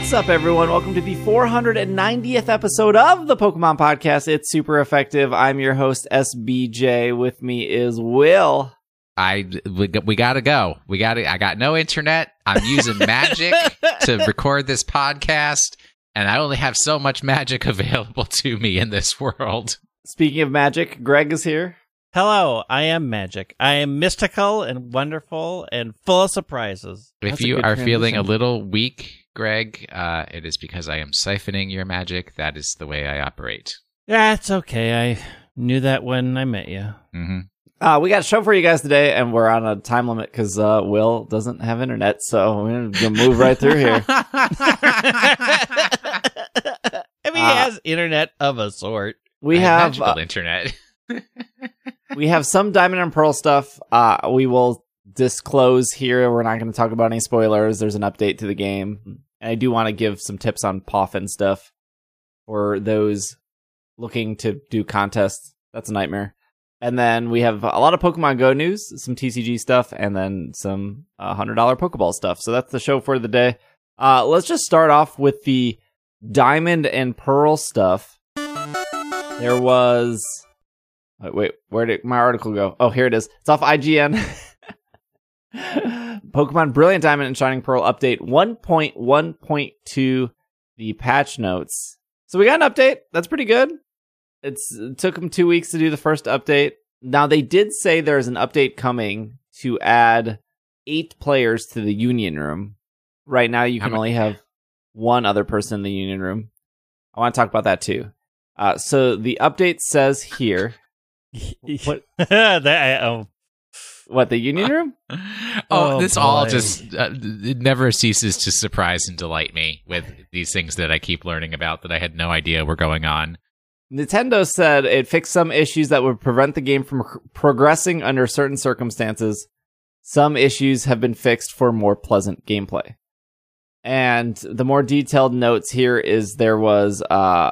What's up, everyone? Welcome to the 490th episode of the Pokemon Podcast. It's super effective. I'm your host, SBJ. With me is Will. I we, we gotta go. We gotta. I got no internet. I'm using magic to record this podcast, and I only have so much magic available to me in this world. Speaking of magic, Greg is here. Hello, I am magic. I am mystical and wonderful and full of surprises. If That's you good are feeling a little weak, Greg, uh, it is because I am siphoning your magic. That is the way I operate. That's okay. I knew that when I met you. hmm Uh, we got a show for you guys today, and we're on a time limit because uh, Will doesn't have internet, so we're gonna move right through here. I mean, he Uh, has internet of a sort. We I have magical uh, internet. we have some Diamond and Pearl stuff. Uh, we will disclose here. We're not going to talk about any spoilers. There's an update to the game, and I do want to give some tips on Poffin stuff for those looking to do contests. That's a nightmare. And then we have a lot of Pokemon Go news, some TCG stuff, and then some uh, hundred dollar Pokeball stuff. So that's the show for the day. Uh, let's just start off with the Diamond and Pearl stuff. There was Wait, wait, where did my article go? Oh, here it is. It's off IGN. Pokemon Brilliant Diamond and Shining Pearl update 1.1.2, the patch notes. So we got an update. That's pretty good. It's it took them two weeks to do the first update. Now they did say there's an update coming to add eight players to the Union Room. Right now, you can only have one other person in the Union Room. I want to talk about that too. Uh, so the update says here. What- that, oh, What the union room? oh, Oh, this all just uh, it never ceases to surprise and delight me with these things that I keep learning about that I had no idea were going on. Nintendo said it fixed some issues that would prevent the game from progressing under certain circumstances. Some issues have been fixed for more pleasant gameplay. And the more detailed notes here is there was uh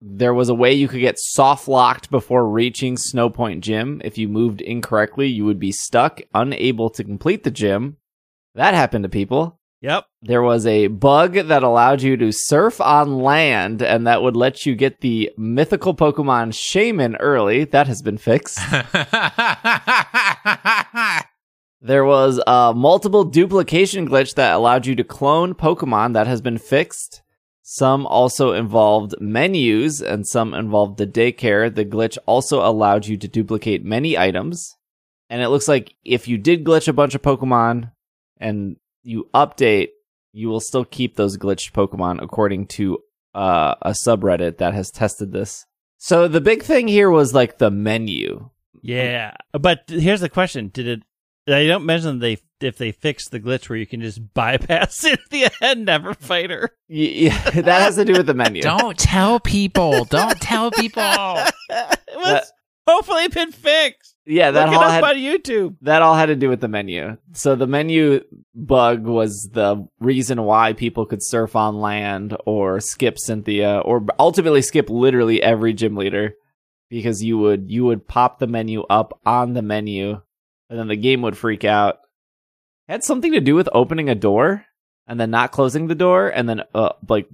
there was a way you could get soft locked before reaching Snowpoint Gym. If you moved incorrectly, you would be stuck, unable to complete the gym. That happened to people. yep. there was a bug that allowed you to surf on land and that would let you get the mythical Pokemon Shaymin early. That has been fixed. There was a multiple duplication glitch that allowed you to clone Pokemon. That has been fixed. Some also involved menus and some involved the daycare. The glitch also allowed you to duplicate many items. And it looks like if you did glitch a bunch of Pokemon and you update, you will still keep those glitched Pokemon according to uh, a subreddit that has tested this. So the big thing here was like the menu. Yeah. But here's the question: Did it? I don't mention they if they fix the glitch where you can just bypass it at the end, never fight her. Yeah, that has to do with the menu. Don't tell people. Don't tell people. it was hopefully been fixed. Yeah, that Look all had on YouTube. that all had to do with the menu. So the menu bug was the reason why people could surf on land or skip Cynthia or ultimately skip literally every gym leader because you would you would pop the menu up on the menu and then the game would freak out. It had something to do with opening a door and then not closing the door and then uh, like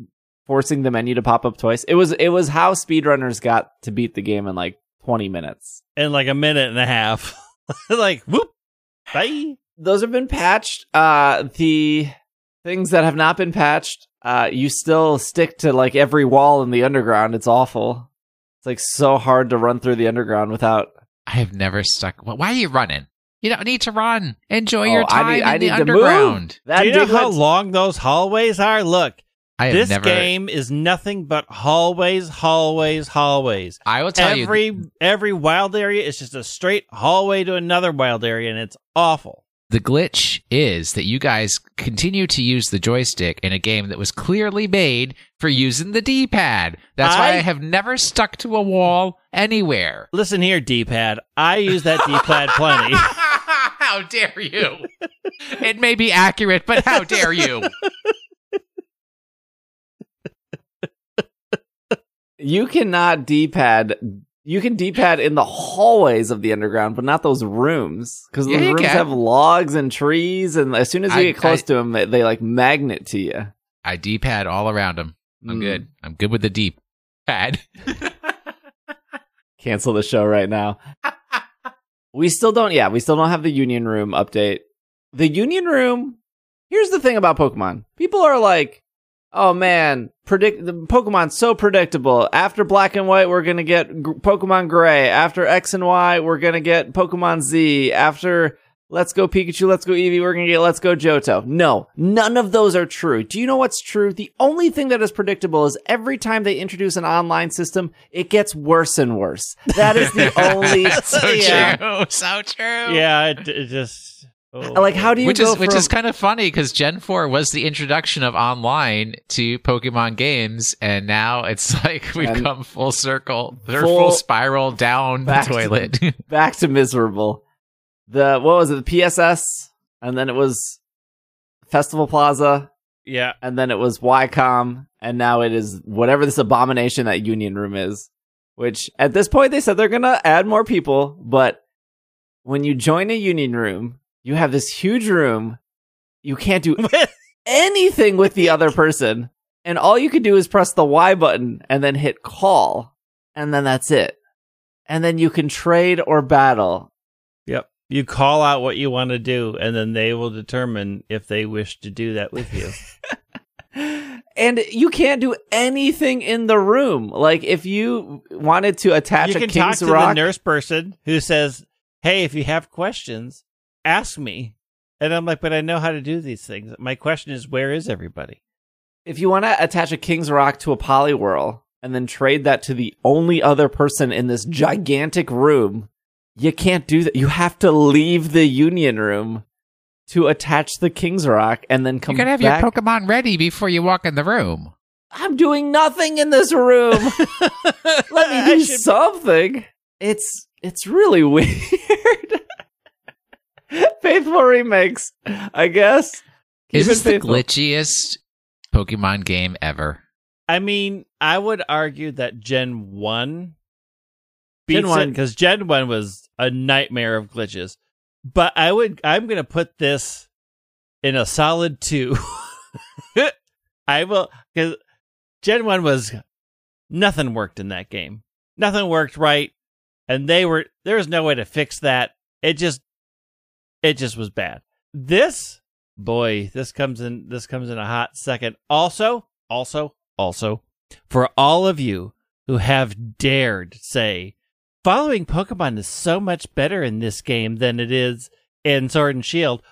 forcing the menu to pop up twice. It was it was how speedrunners got to beat the game in like 20 minutes. in like a minute and a half. like whoop, bye. those have been patched. Uh, the things that have not been patched, uh, you still stick to like every wall in the underground. It's awful. It's like so hard to run through the underground without. I have never stuck. Why are you running? You don't need to run. Enjoy your Oh, time I need, I in the need to move. underground. That Do you know how long those hallways are? Look, I have this never. game is nothing but hallways, hallways, hallways. I will tell you. Every every wild area is just a straight hallway to another wild area, and it's awful. The glitch is that you guys continue to use the joystick in a game that was clearly made for using the D-pad. That's why I- I have never stuck to a wall anywhere. Listen here, D-pad. I use that D-pad plenty. how dare you? it may be accurate, but how dare you? You cannot D-pad. You can D-pad in the hallways of the underground, but not those rooms because Yeah, those you rooms can. have logs and trees, and as soon as you I- get close I- to them, they, they like magnet to you. I D pad all around them. I'm Mm. good. I'm good with the D pad. Cancel the show right now. we still don't. Yeah, we still don't have the Union Room update. The Union Room. Here's the thing about Pokemon. People are like, "Oh man, predict the Pokemon's so predictable. After Black and White, we're gonna get G- Pokemon Gray. After X and Y, we're gonna get Pokemon Z. After Let's Go Pikachu, Let's Go Eevee, we're gonna get Let's Go Johto." No, none of those are true. Do you know what's true? The only thing that is predictable is every time they introduce an online system, it gets worse and worse. That is the only. so Yeah. true. So true. Yeah, it, it just. oh. Like, how do you which go is which from- is kind of funny because Gen Four was the introduction of online to Pokemon games, and now it's like we've And come full circle, or full- full, spiral down the back to- toilet. back to miserable. The what was it? The PSS, and then it was Festival Plaza, Yeah. and then it was Y-Comm, and now it is whatever this abomination that Union Room is. Which at this point they said they're gonna add more people, but when you join a Union Room, you have this huge room. You can't do anything with the other person, and all you can do is press the Y button and then hit call, and then that's it. And then you can trade or battle. You call out what you want to do, and then they will determine if they wish to do that with you. and you can't do anything in the room. Like if you wanted to attach you a can talk to Rock, the nurse person who says, "Hey, if you have questions, ask me." And I'm like, "But I know how to do these things. My question is, where is everybody?" if you want to attach a King's Rock to a Poliwhirl and then trade that to the only other person in this gigantic room, you can't do that. You have to leave the Union Room to attach the King's Rock and then come back. you gotta have back. your Pokemon ready before you walk in the room. I'm doing nothing in this room. Let me do should- something. It's it's really weird. Faithful remakes, I guess. Is Keep this it the glitchiest Pokemon game ever? I mean, I would argue that Gen One Gen beats 1 because Gen One was a nightmare of glitches. But I would, I'm gonna put this in a solid two. I will because Gen One was nothing worked in that game. Nothing worked right, and they were there was no way to fix that. It just, it just was bad. This boy, this comes in. This comes in a hot second. Also, also, also, for all of you who have dared say following Pokemon is so much better in this game than it is in Sword and Shield,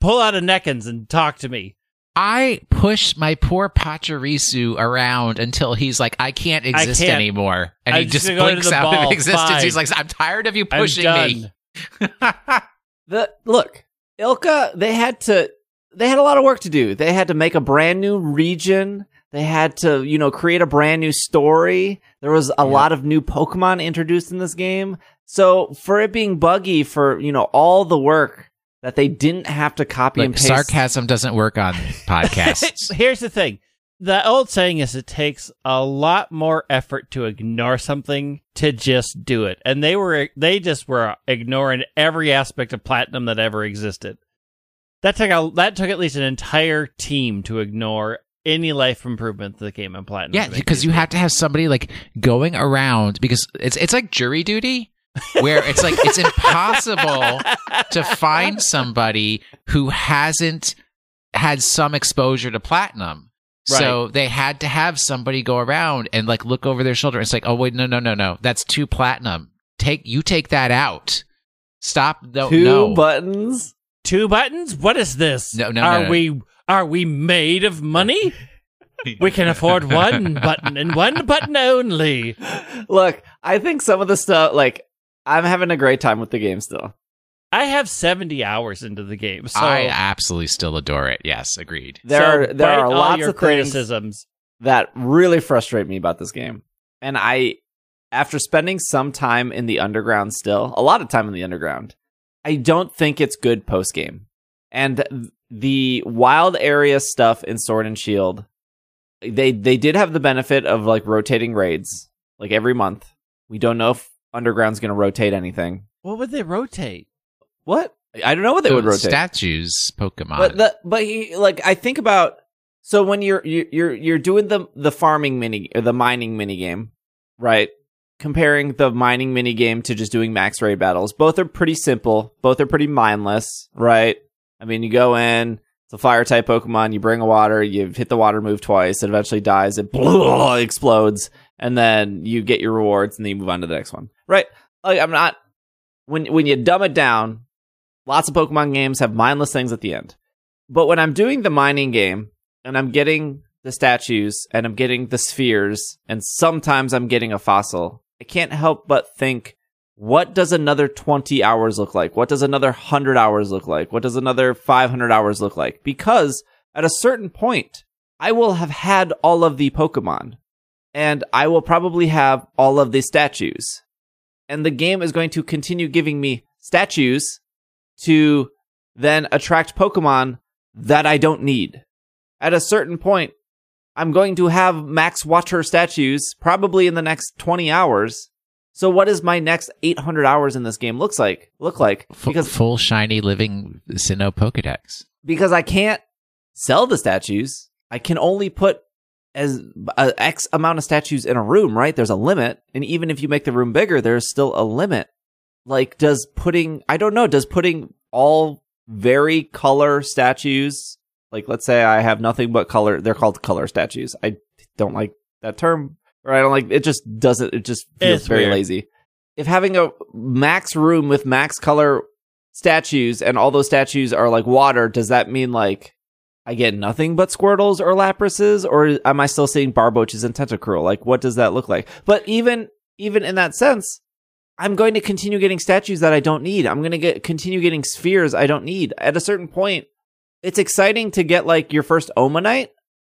pull out a Neckens and talk to me. I push my poor Pachirisu around until he's like, I can't exist can't. anymore. And I'm he just just gonna go to blinks out ball. of existence. Fine. He's like, I'm tired of you I'm pushing done. me. The look, Ilka, they had to they had a lot of work to do. They had to make a brand new region. They had to, you know, create a brand new story. There was a Yeah. lot of new Pokemon introduced in this game. So for it being buggy for, you know, all the work that they didn't have to copy and paste. sarcasm doesn't work on podcasts. Here's the thing. The old saying is it takes a lot more effort to ignore something to just do it. And they were they just were ignoring every aspect of platinum that ever existed. That took a that took at least an entire team to ignore any life improvement to the game in platinum. yeah, because you have to have somebody like going around because it's it's like jury duty where it's like it's impossible to find somebody who hasn't had some exposure to platinum. So they had to have somebody go around and like look over their shoulder. It's like, oh wait, no, no, no, no, that's two platinum. Take you take that out. Stop. No, two no. buttons. two buttons? What is this? No, no, Are no, no. we are we made of money? we can afford one button and one button only. Look, I think some of the stuff like I'm having a great time with the game still. I have 70 hours into the game, so I absolutely still adore it. Yes, agreed. There so are there are lots of criticisms. that really frustrate me about this game. And I, after spending some time in the underground still, a lot of time in the underground, I don't think it's good post game. And the wild area stuff in Sword and Shield, they they did have the benefit of like rotating raids, like every month. We don't know if underground's going to rotate anything. What would they rotate? What? I don't know what they The would rotate. Statues, Pokemon. But the but he like I think about So when you're you're you're, you're doing the the farming mini or the mining mini game, right? Comparing the mining mini game to just doing max raid battles, both are pretty simple. Both are pretty mindless, right? I mean, you go in, it's a fire type Pokemon. You bring a water, you hit the water move twice. It eventually dies. It explodes, and then you get your rewards, and then you move on to the next one. Right? Like I'm not when when you dumb it down. Lots of Pokemon games have mindless things at the end, but when I'm doing the mining game and I'm getting the statues and I'm getting the spheres, and sometimes I'm getting a fossil, I can't help but think what does another 20 hours look like? What does another 100 hours look like? What does another 500 hours look like? Because at a certain point, I will have had all of the Pokemon and I will probably have all of the statues. And the game is going to continue giving me statues to then attract Pokemon that I don't need. At a certain point, I'm going to have max water statues probably in the next 20 hours so what is my next 800 hours in this game looks like? Look like because full shiny living Sinnoh Pokedex. Because I can't sell the statues. I can only put as uh, X amount of statues in a room, right? There's a limit, and even if you make the room bigger, there's still a limit. Like, does putting I don't know, does putting all very color statues, like let's say I have nothing but color, they're called color statues. I don't like that term or I don't like it. Just doesn't. It just feels It's very weird. lazy. If having a max room with max color statues and all those statues are like water, does that mean like I get nothing but Squirtles or Laprases, or am I still seeing Barboaches and Tentacruel? Like, what does that look like? But even even in that sense, I'm going to continue getting statues that I don't need. I'm going to get continue getting spheres I don't need. At a certain point, it's exciting to get like your first Omanyte.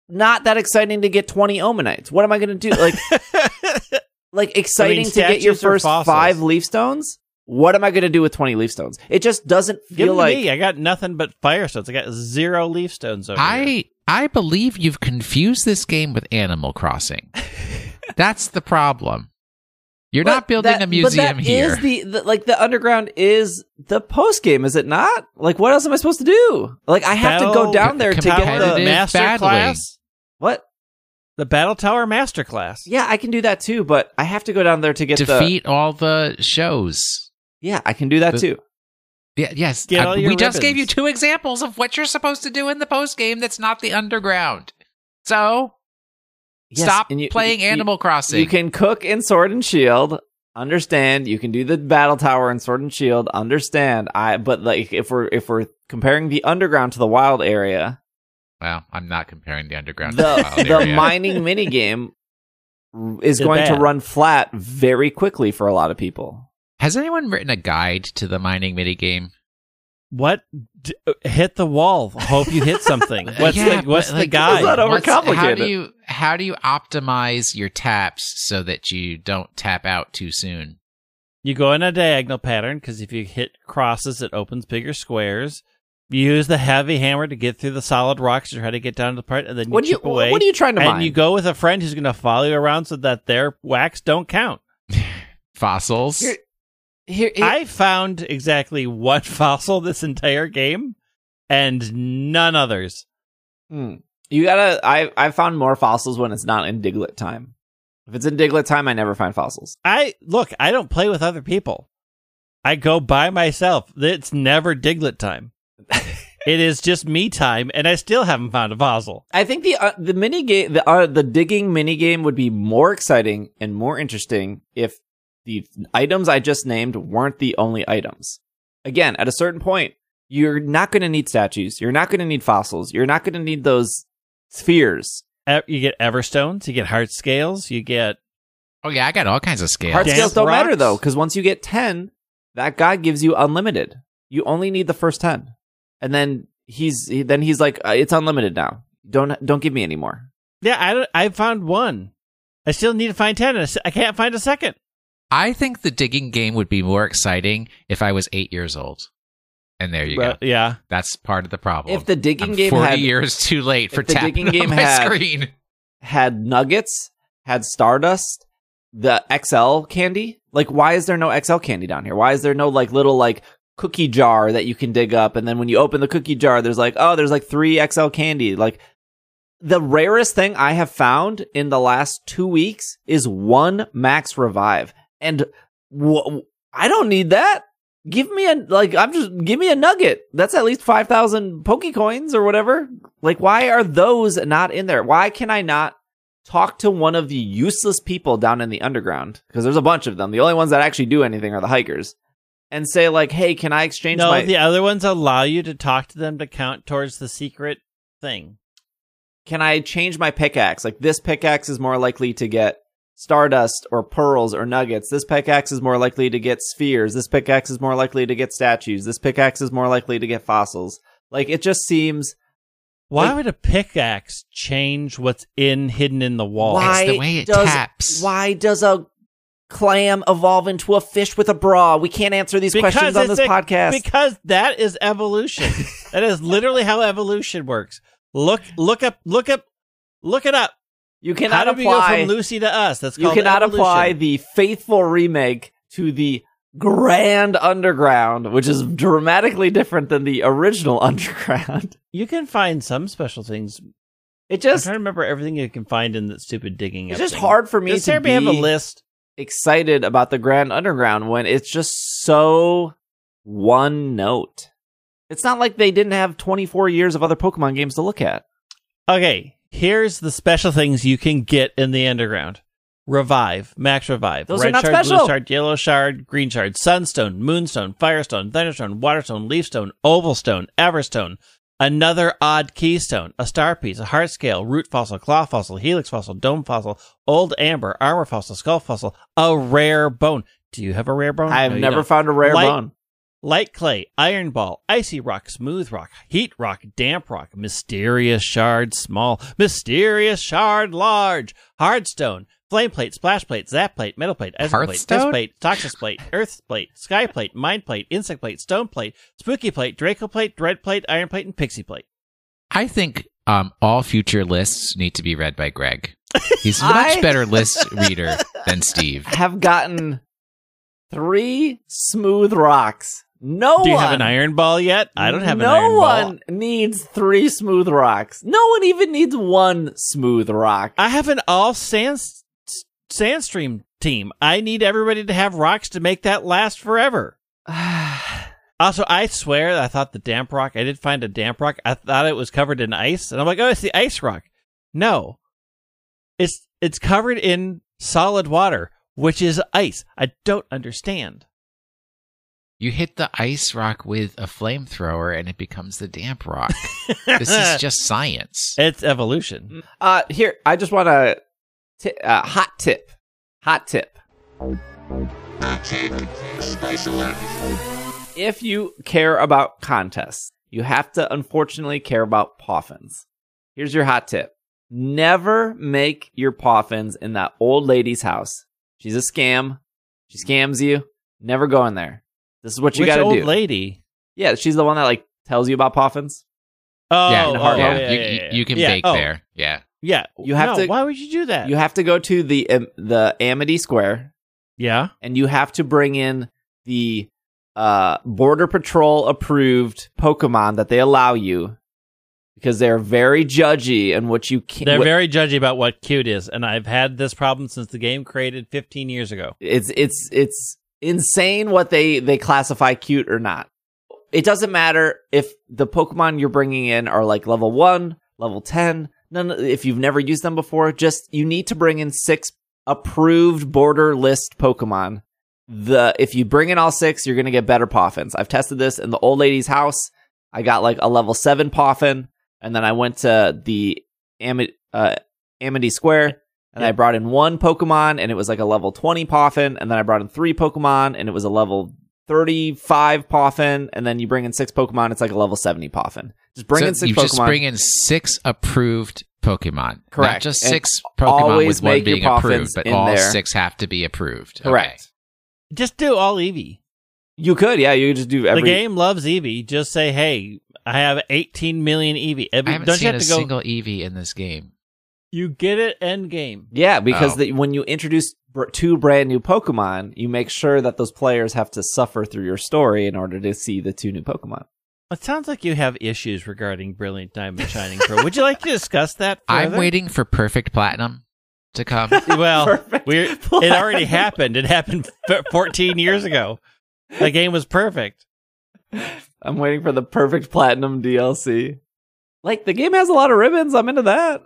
Not that exciting to get 20 Omanytes. What am I going to do? Like like exciting to get your first five leaf stones. What am I going to do with 20 leaf stones? It just doesn't Give feel them like me. I got nothing but firestones. I got zero leaf stones over here. I I believe you've confused this game with Animal Crossing. That's the problem. You're But not building that- a museum but that here. is the, the like the underground is the post game, is it not? Like what else am I supposed to do? Like I have to go down there to get competitive the master battling. class. What? The Battle Tower Masterclass. Yeah, I can do that too, but I have to go down there to get the Defeat all the shows. Yeah, I can do that The- too. Yeah, yes. Get all your we just gave you two examples of what you're supposed to do in the post game that's not the underground. So Yes, stop and you- playing you- Animal Crossing. You can cook in Sword and Shield. Understand? You can do the battle tower in Sword and Shield. Understand? I but like if we're if we're comparing the underground to the wild area, well, I'm not comparing the underground to the the wild the area. mining minigame is Is going to run flat very quickly for a lot of people. Has anyone written a guide to the mining minigame? What? D- uh, hit the wall. Hope you hit something. What's Yeah, the What's but, the like, guide? What's that What's- How do you how do you optimize your taps so that you don't tap out too soon? You go in a diagonal pattern because if you hit crosses, it opens bigger squares. You use the heavy hammer to get through the solid rocks to try to get down to the part, and then you What are you chip away. what are you trying to and mine? you go with a friend who's going to follow you around so that their wax don't count. Fossils. Here- here, here- I found exactly one fossil this entire game, and none others. Hmm. You gotta. I I found more fossils when it's not in Diglett time. If it's in Diglett time, I never find fossils. I look. I don't play with other people. I go by myself. It's never Diglett time. it is just me time, and I still haven't found a fossil. I think the uh, the mini game, the uh, the digging mini game would be more exciting and more interesting if the items I just named weren't the only items. Again, at a certain point, you're not going to need statues. You're not going to need fossils. You're not going to need those spheres. You get Everstones, you get heart scales, you get Oh yeah, I got all kinds of scales. Heart Damp scales don't matter though, because once you get ten, that guy gives you unlimited. You only need the first ten, and then he's he, then he's like, uh, it's unlimited now. Don't don't give me any more. yeah. I don't, I found one. I still need to find ten. and I s- I can't find a second. I think the digging game would be more exciting if I was eight years old. And there you go. Yeah, That's part of the problem. If the digging I'm game 40 had years too late for if the tapping digging on game my had- screen. had nuggets, had stardust, the XL candy. Like, why is there no XL candy down here? Why is there no like little like cookie jar that you can dig up? And then when you open the cookie jar, there's like, oh, there's like three XL candy. Like, the rarest thing I have found in the last two weeks is one max revive, and wh- I don't need that. Give me a like. I'm just give me a nugget. That's at least five thousand Pokecoins or whatever. Like, why are those not in there? Why can I not talk to one of the useless people down in the underground? Because there's a bunch of them. The only ones that actually do anything are the hikers. And say like, hey, can I exchange No, my? the other ones allow you to talk to them to count towards the secret thing. can I change my pickaxe? Like this pickaxe is more likely to get stardust or pearls or nuggets. This pickaxe is more likely to get spheres. This pickaxe is more likely to get statues. This pickaxe is more likely to get fossils. Like it just seems Why Like- would a pickaxe change what's in hidden in the wall? why the way it does taps. why does a clam evolve into a fish with a bra? We can't answer these questions on this a- podcast. Because that is evolution. that is literally how evolution works. Look, look up, look up, look it up. you How cannot did we go apply from Lucy to us? That's you cannot evolution. apply the faithful remake to the Grand Underground, which is dramatically different than the original Underground. You can find some special things. It just I'm trying to remember everything you can find in that stupid digging. it's just thing. hard for me Does to Sarah have a list? Excited about the Grand Underground when it's just so one note. It's not like they didn't have 24 years of other Pokemon games to look at. Okay, here's the special things you can get in the underground. Revive, Max Revive, Those Red Shard, special. Blue Shard, Yellow Shard, Green Shard, Sunstone, Moonstone, Firestone, Thunderstone, Waterstone, Leafstone, Ovalstone, Everstone, another odd keystone, a star piece, a heart scale, root fossil, claw fossil, helix fossil, dome fossil, old amber, armor fossil, skull fossil, a rare bone. Do you have a rare bone? I've No, never found a rare Light- bone. Light clay, iron ball, icy rock, smooth rock, heat rock, damp rock, mysterious shard, small, mysterious shard, large, hardstone, flame plate, splash plate, zap plate, metal plate, ice plate, Hearthstone? test plate, toxic plate, earth plate, sky plate, mind plate, insect plate, stone plate, spooky plate, draco plate, dread plate, iron plate, and pixie plate. I think um, all future lists need to be read by Greg. He's a much I- better list reader than Steve. Have gotten three smooth rocks. No Do you one. have an iron ball yet? I don't have no an iron ball. No one needs three smooth rocks. No one even needs one smooth rock. I have an all sand sandstream team. I need everybody to have rocks to make that last forever. Also, I swear I thought the damp rock, I did find a damp rock. I thought it was covered in ice. And I'm like, oh, it's the ice rock. No. It's it's covered in solid water, which is ice. I don't understand. You hit the ice rock with a flamethrower and it becomes the damp rock. this is just science. It's evolution. Uh, here, I just want to t- uh, hot tip. Hot tip. If you care about contests, you have to unfortunately care about poffins. Here's your hot tip. Never make your poffins in that old lady's house. She's a scam. She scams you. Never go in there. This is what you Which gotta old do. lady? yeah, she's the one that like tells you about poffins. Oh, yeah, oh, yeah. yeah, yeah, you, yeah, you- you can Yeah, bake oh, there. Yeah. Yeah. You have No, to- Why would you do that? You have to go to the um, the Amity Square yeah. and you have to bring in the uh, Border Patrol approved Pokemon that they allow you because they're very judgy and what you can. They're what- very judgy about what cute is, and I've had this problem since the game created 15 years ago. it's it's it's insane what they they classify cute or not. It doesn't matter if the Pokemon you're bringing in are like level one, level ten. None. If you've never used them before, just you need to bring in six approved border list Pokemon. The if you bring in all six, you're gonna get better Poffins. I've tested this in the old lady's house. I got like a level seven Poffin, and then I went to the Ami- uh, Amity Square, and I brought in one Pokemon, and it was like a level twenty Poffin, and then I brought in three Pokemon, and it was a level thirty-five Poffin, and then you bring in six Pokemon, it's like a level seventy Poffin. Just bring So in six you Pokemon. just bring in six approved Pokemon. Correct. Not just And six Pokemon always with one make your being approved, but all there. six have to be approved. Okay. Correct. Just do all Eevee. You could, yeah. You could just do every. the game loves Eevee. Just say, hey, I have 18 million Eevee. I haven't Don't seen you have a to go? single Eevee in this game. You get it end game. Yeah, because Oh. the, when you introduce br- two brand new Pokemon, you make sure that those players have to suffer through your story in order to see the two new Pokemon. It sounds like you have issues regarding Brilliant Diamond Shining Pearl. Would you like to discuss that? I'm waiting for perfect platinum to come. Well, we're, it already happened. It happened 14 years ago. The game was perfect. I'm waiting for the perfect platinum DLC. Like the game has a lot of ribbons. I'm into that.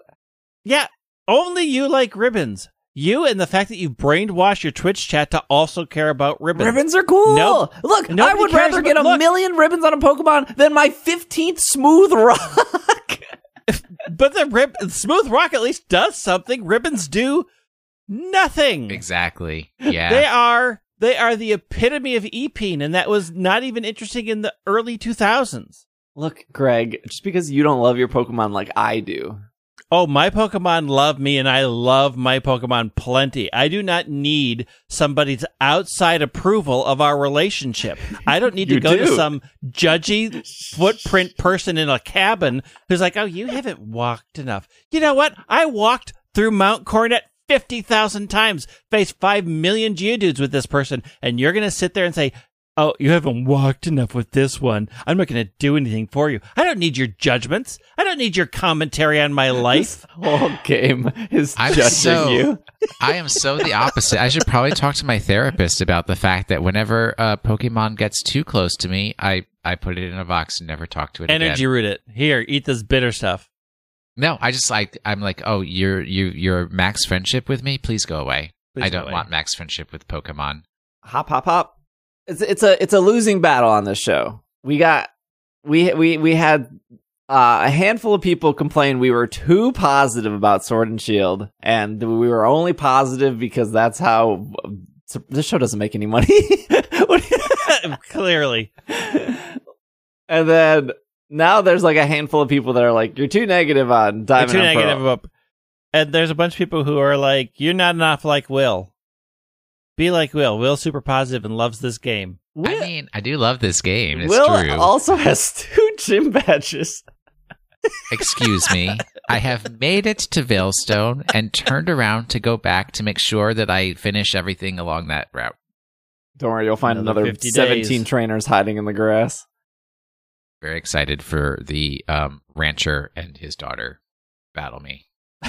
Yeah, only you like ribbons. You and the fact that you brainwashed your Twitch chat to also care about ribbons. Ribbons are cool. Nope. Look, I would rather about- get a look. million ribbons on a Pokemon than my 15th Smooth Rock. But the rib- Smooth Rock at least does something. Ribbons do nothing. exactly. Yeah. They are they are the epitome of Epeen, and that was not even interesting in the early 2000s. Look, Greg, just because you don't love your Pokemon like I do. Oh, my Pokemon love me, and I love my Pokemon plenty. I do not need somebody's outside approval of our relationship. I don't need to go to some judgy footprint person in a cabin who's like, oh, you haven't walked enough. You know what? I walked through Mount Coronet 50,000 times, faced 5 million Geodudes with this person, and you're going to sit there and say, Oh, you haven't walked enough with this one. I'm not going to do anything for you. I don't need your judgments. I don't need your commentary on my life. This whole game is I'm judging so- you. I am so the opposite. I should probably talk to my therapist about the fact that whenever a Pokemon gets too close to me, I, I put it in a box and never talk to it Energy again. root it. Here, eat this bitter stuff. No, I just like I'm like, oh, you're you you're max friendship with me. Please go away. Please I go don't away. want max friendship with Pokemon. hop hop hop it's it's a it's a losing battle on this show we got we we we had uh, a handful of people complain we were too positive about sword and shield and we were only positive because that's how so this show doesn't make any money What do you- Clearly. and then now there's like a handful of people that are like you're too negative on You're diamond too and Pearl." negative about. And there's a bunch of people who are like, "You're not enough like Will. Be like Will. Will super positive and loves this game." I mean, I do love this game. It's will true. also has two gym badges Excuse me. I have made it to Veilstone and turned around to go back to make sure that I finish everything along that route. don't worry you'll find Another another 17 days. trainers hiding in the grass Very excited for the um, rancher and his daughter battle me.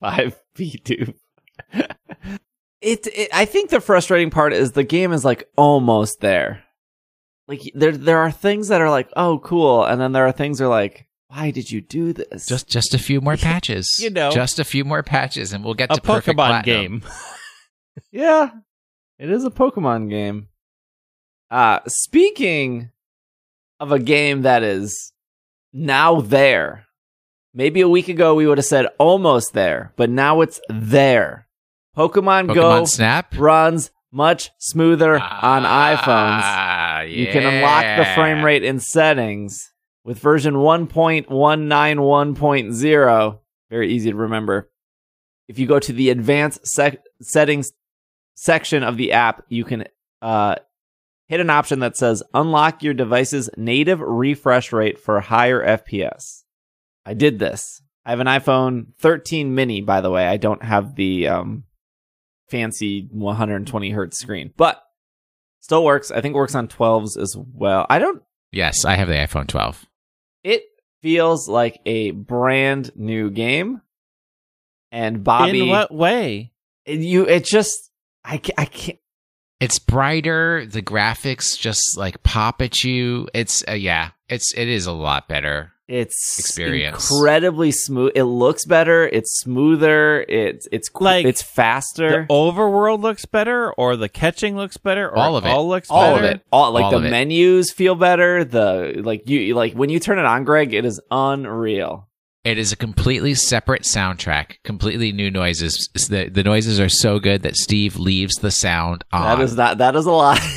five V two. It, it. I think the frustrating part is the game is like almost there. Like there, there are things that are like, oh, cool, and then there are things that are like, why did you do this? Just just a few more patches. You know. just a few more patches, and we'll get A to perfect Pokemon platinum. game. yeah, it is a Pokemon game. Uh speaking of a game that is now there. Maybe a week ago we would have said almost there, but now it's there. Pokemon, Pokemon Go Snap runs much smoother on iPhones. Ah, You can unlock the yeah. frame rate in settings with version 1.191.0. Very easy to remember. If you go to the advanced sec- settings section of the app, you can uh, hit an option that says unlock your device's native refresh rate for higher FPS. I did this. I have an iPhone 13 mini, by the way. I don't have the um, fancy 120 hertz screen, but still works. I think it works on 12s as well. I don't. Yes, I have the iPhone 12. It feels like a brand new game, and Bobby, In what way? you it just I ca- I can't. It's brighter. The graphics just like pop at you. It's uh, yeah. It's it is a lot better. It's Experience. incredibly smooth. It looks better. It's smoother. It's it's qu- Like, it's faster. The overworld looks better, or the catching looks better, or All of it. All looks all of better? it all like All the menus feel better the like you like when you turn it on greg it is unreal It is a completely separate soundtrack. Completely new noises. The the noises are so good that Steve leaves the sound on. that is not that is a lot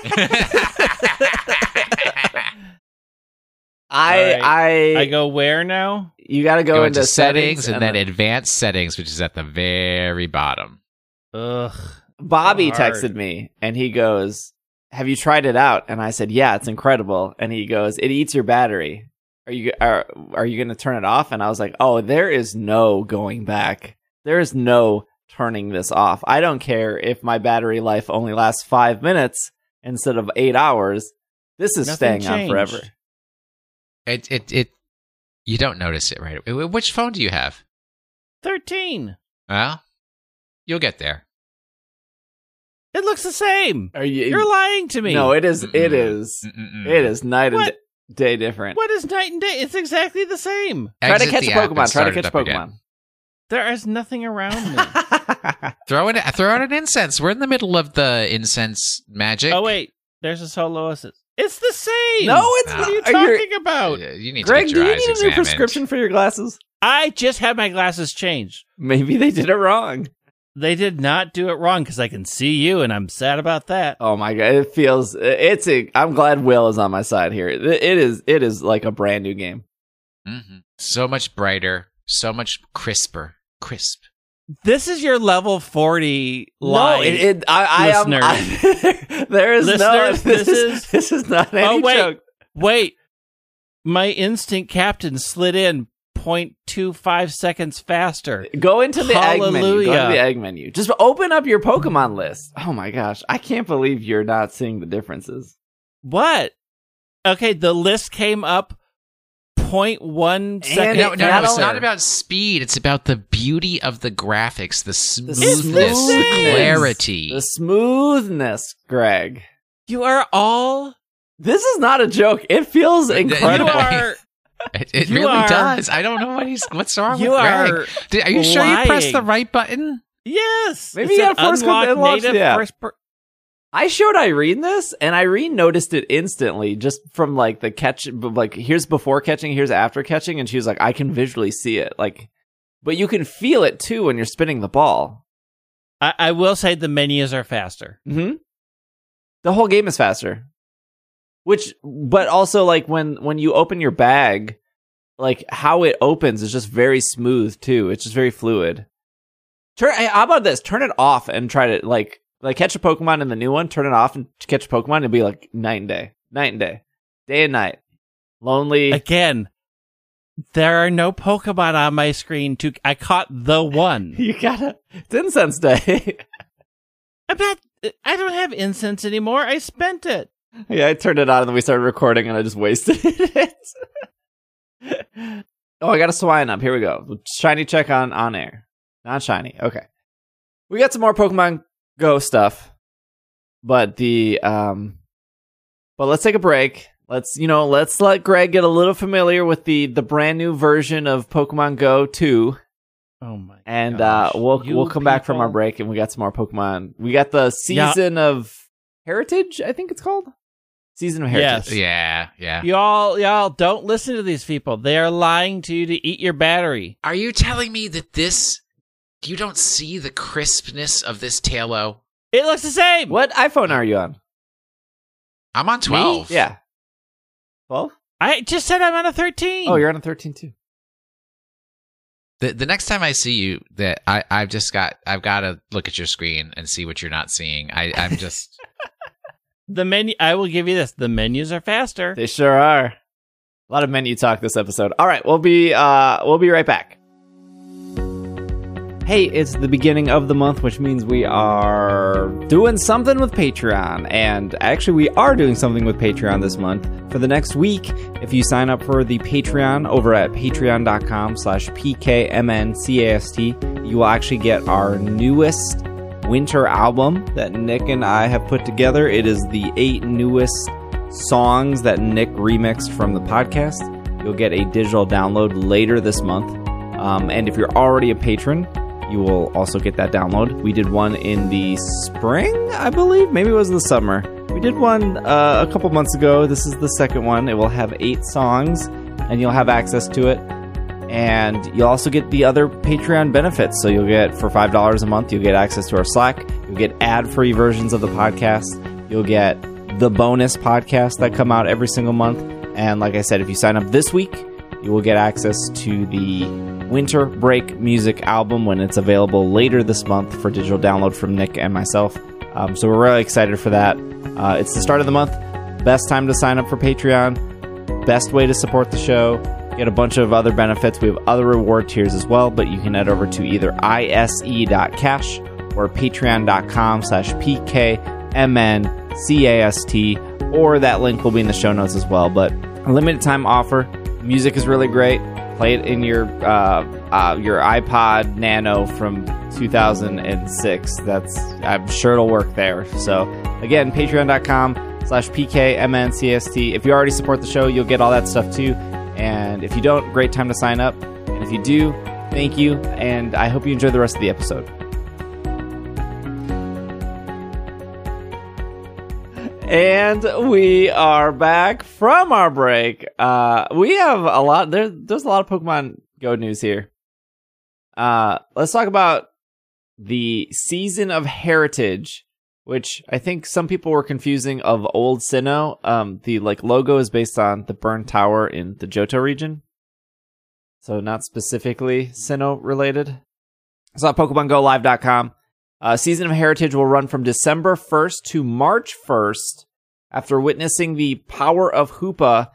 i All right. i I go where now? you gotta go, go into, into settings and then then advanced settings, which is at the very bottom. Ugh. bobby hard. texted me and he goes have you tried it out and i said yeah it's incredible and he goes it eats your battery are you are, are you gonna turn it off and i was like oh there is no going back there is no turning this off i don't care if my battery life only lasts five minutes instead of eight hours This is Nothing staying on forever. It it it. You don't notice it right. away. Which phone do you have? 13. Well, you'll get there. It looks the same. Are you? You're lying to me. no, it is. It is. It is night and day different. What is night and day? It's exactly the same. Try to catch a the app and Pokemon. Try to catch a up again. Pokemon. There is nothing around me. Throw it. Throw out an incense. We're in the middle of the incense magic. oh wait, there's a solo assist. It's the same. no, it's No. What are you not. Are talking about? You need Greg, to do you need eyes a new prescription for your glasses? I just had my glasses changed. Maybe they did it wrong. They did not do it wrong because I can see you, and I'm sad about that. Oh my god, it feels. It's a. I'm glad Will is on my side here. It it is. It is like a brand new game. Mhm. So much brighter. So much crisper. Crisp. This is your level 40 No, it, it, I, I am. I, there is no. This, this is, is- this is not any Oh, wait. joke. Wait, my instinct captain slid in 0.25 seconds faster. Go into the egg menu. Go Hallelujah. into the egg menu. Just open up your Pokemon list. Oh my gosh, I can't believe you're not seeing the differences. What? Okay, the list came up 0.1 second No, no, no. It's not about speed. It's about the beauty of the graphics, the The smoothness, the same. clarity. The smoothness, Greg. You are all. This is not a joke. It feels You You incredible. are. It, it You really are- does. I don't know what he's. What's wrong You with are. Did, are you sure you pressed the right button? Yes. Maybe It you said gotta first unlock unlock native the app. first per- I showed Irene this, and Irene noticed it instantly, just from like the catch. Like, here's before catching, here's after catching, and she was like, "I can visually see it." Like, but you can feel it too when you're spinning the ball. I, I will say the menus are faster. hmm The whole game is faster. Which, but also like when when you open your bag, like how it opens is just very smooth too. It's just very fluid. Turn. How about this? Turn it off and try to like like catch a Pokemon in the new one. Turn it off and catch a Pokemon. It'd be like night and day, night and day, day and night. Lonely. Again, there are no Pokemon on my screen. To I caught the one. you gotta. It's Incense Day. I'm not. I don't have incense anymore. I spent it. yeah, I turned it on and then we started recording and I just wasted it. oh, I got a Swinub. Here we go. Shiny check on on air. Not shiny. Okay. We got some more Pokemon Go stuff. But the um but let's take a break. Let's you know, let's let Greg get a little familiar with the the brand new version of Pokemon Go 2 Oh my! God and gosh. uh we'll You we'll come back from our break and we got some more Pokemon. We got the Yeah. season of Heritage, I think it's called. Season of Heritage. Yes. Yeah, yeah. Y'all, y'all, don't listen to these people. They are lying to you to eat your battery. Are you telling me that this? You don't see the crispness of this Taillow? It looks the same. What iPhone are you on? I'm on twelve. Yeah. 12? I just said I'm on a 13. Oh, you're on a 13 too. The the next time I see you, that I I've just got I've got to look at your screen and see what you're not seeing. I I'm just the menu. I will give you this. The menus are faster. They sure are. A lot of menu talk this episode. All right, we'll be uh we'll be right back. Hey, it's the beginning of the month, which means we are doing something with Patreon. And actually, we are doing something with Patreon this month. For the next week, if you sign up for the Patreon over at patreon.com slash pkmncast, you will actually get our newest winter album that Nick and I have put together. It is the eight newest songs that Nick remixed from the podcast. You'll get a digital download later this month. Um, and if you're already a patron, you will also get that download. We did one in the spring, I believe. Maybe it was the summer. We did one uh, a couple months ago. This is the second one. It will have eight songs, and you'll have access to it. And you'll also get the other Patreon benefits. So you'll get for five dollars a month, you'll get access to our Slack. You'll get ad-free versions of the podcast. You'll get the bonus podcasts that come out every single month. And like I said, if you sign up this week, you will get access to the Winter Break music album when it's available later this month for digital download from Nick and myself. Um, so we're really excited for that. Uh, it's the start of the month. Best time to sign up for Patreon. Best way to support the show. Get a bunch of other benefits. We have other reward tiers as well, but you can head over to either ise.cash or patreon.com slash pkmncast or that link will be in the show notes as well. But a limited time offer. Music is really great. Play it in your uh, uh, your iPod Nano from 2006. That's I'm sure it'll work there. So again, patreon.com slash pkmncast. If you already support the show, you'll get all that stuff too. And if you don't, great time to sign up. And if you do, thank you. And I hope you enjoy the rest of the episode. And we are back from our break. Uh, we have a lot. There, there's a lot of Pokemon Go news here. Uh, let's talk about the season of Heritage, which I think some people were confusing of old Sinnoh. Um, the like logo is based on the Burn Tower in the Johto region, so not specifically Sinnoh related. It's on PokemonGoLive.com. Uh, Season of Heritage will run from December 1st to March 1st after witnessing the power of Hoopa.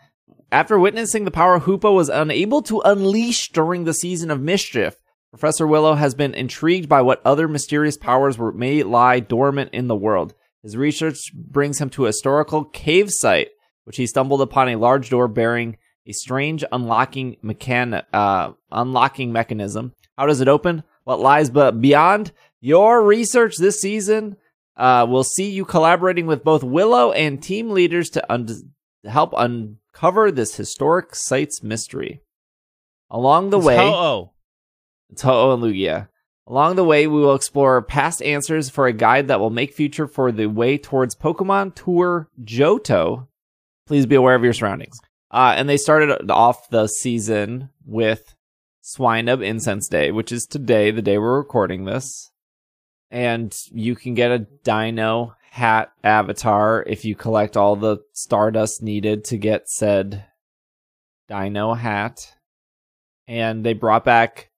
After witnessing the power Hoopa was unable to unleash during the Season of Mischief, Professor Willow has been intrigued by what other mysterious powers were, may lie dormant in the world. His research brings him to a historical cave site, which he stumbled upon a large door bearing a strange unlocking mechan- uh, unlocking mechanism. How does it open? What lies but beyond? Your research this season uh, will see you collaborating with both Willow and team leaders to, un- help uncover this historic site's mystery. Along the It's way, Ho-Oh. it's Ho-Oh and Lugia. Along the way, we will explore past answers for a guide that will make future for the way towards Pokemon Tour Johto. Please be aware of your surroundings. Uh, and they started off the season with Swinub Incense Day, which is today, the day we're recording this. And you can get a Dino hat avatar if you collect all the Stardust needed to get said Dino hat. And they brought back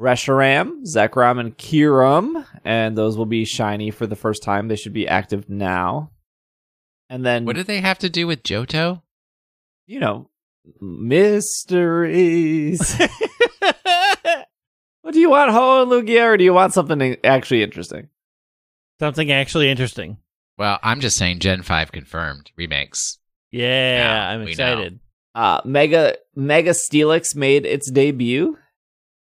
Reshiram, Zekrom, and Kyurem, and those will be shiny for the first time. They should be active now. And then, What do they have to do with Johto? you know, mysteries. what do you want, Ho and Lugia, or do you want something actually interesting? Something actually interesting. Well, I'm just saying Gen 5 confirmed remakes. Yeah, Yeah, I'm we excited. Uh, Mega Mega Steelix made its debut,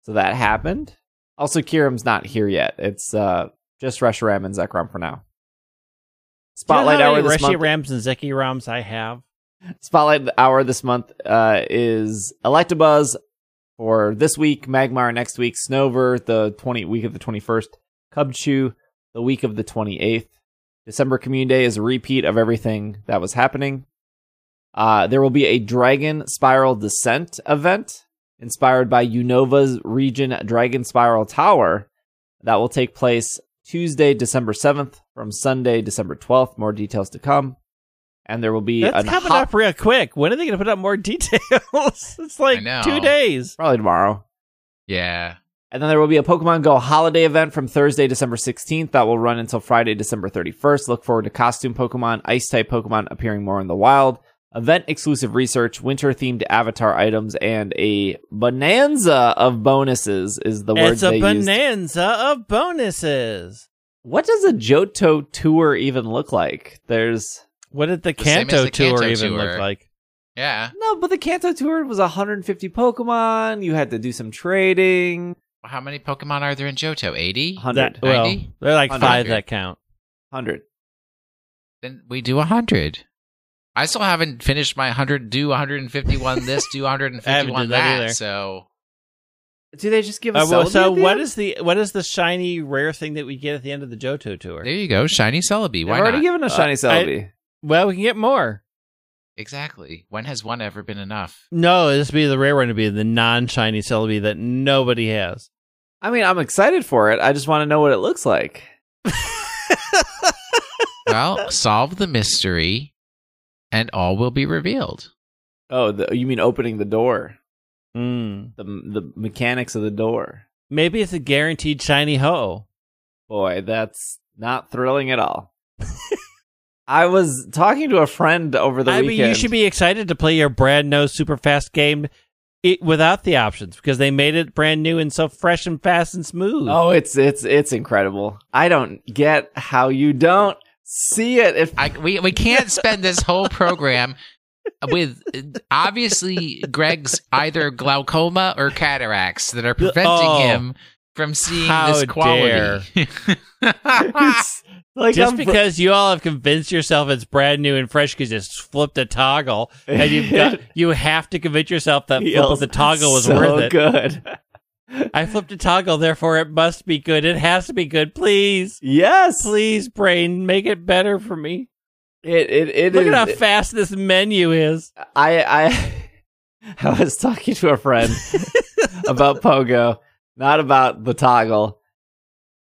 so that happened. Also, Kyurem's not here yet. It's uh, just Reshiram and Zekrom for now. Spotlight you know how hour many this month. Rams and Zeki Rams I have. Spotlight hour this month uh, is Electabuzz for this week, Magmar next week, Snover the twenty week of the twenty first, Cubchoo the week of the twenty eighth. December Community Day is a repeat of everything that was happening. Uh, there will be a Dragon Spiral Descent event inspired by Unova's Region Dragon Spiral Tower that will take place Tuesday, December 7th from Sunday, December 12th. More details to come. And there will be That's an coming hot- up real quick. When are they going to put up more details? it's like two days. probably tomorrow. Yeah. And then there will be a Pokemon Go holiday event from Thursday, December 16th that will run until Friday, December 31st. Look forward to costume Pokemon, ice type Pokemon appearing more in the wild, event exclusive research, winter themed avatar items, and a bonanza of bonuses is the word It's a they used. bonanza of bonuses. What does a Johto tour even look like? There's What did the, The Kanto the tour Kanto even tour. look like? Yeah. no, but the Kanto tour was 150 Pokemon. You had to do some trading. How many Pokemon are there in Johto? 80? 100. That, well, 90? they're like 100. five that count. 100. Then we do 100. I still haven't finished my 100, do 151 this, do 151 that that. So Do they just give Uh, us well, so what is the what is the shiny rare thing that we get at the end of the Johto tour? there you go. Shiny Celebi. Why I've Why already not? given a Uh, shiny I- Celebi. Well, we can get more. exactly. When has one ever been enough? No, this would be the rare one to be the non-shiny Celebi that nobody has. I mean, I'm excited for it. I just want to know what it looks like. well, solve the mystery and all will be revealed. Oh, the, you mean opening the door? Mm. The the mechanics of the door. Maybe it's a guaranteed shiny ho. Boy, that's not thrilling at all. I was talking to a friend over the I weekend. mean, you should be excited to play your brand new super fast game it, without the options because they made it brand new and so fresh and fast and smooth. Oh, it's it's it's incredible. I don't get how you don't. see it. If I, we we can't spend this whole program with obviously Greg's either glaucoma or cataracts that are preventing Oh, him from seeing how this quality. it's like Just I'm- because you all have convinced yourself it's brand new and fresh because you just flipped a toggle, and you've got you have to convince yourself that flip of the toggle was so worth it. good. I flipped a toggle, therefore it must be good. It has to be good. Please, Yes, please, brain, make it better for me. It it it Look is- at how fast this menu is. I I I was talking to a friend about Pogo, not about the toggle,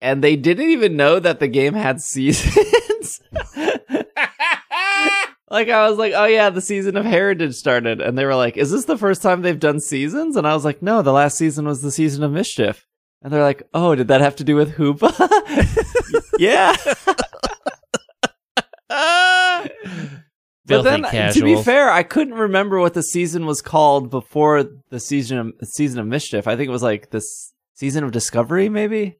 and they didn't even know that the game had seasons. like I was like, "Oh yeah, the season of Heritage started," and they were like, "Is this the first time they've done seasons?" And I was like, "No, the last season was the season of Mischief." And they're like, "Oh, did that have to do with Hoopa?" yeah. But then, to be fair, I couldn't remember what the season was called before the season of season of mischief. I think it was like this season of discovery, maybe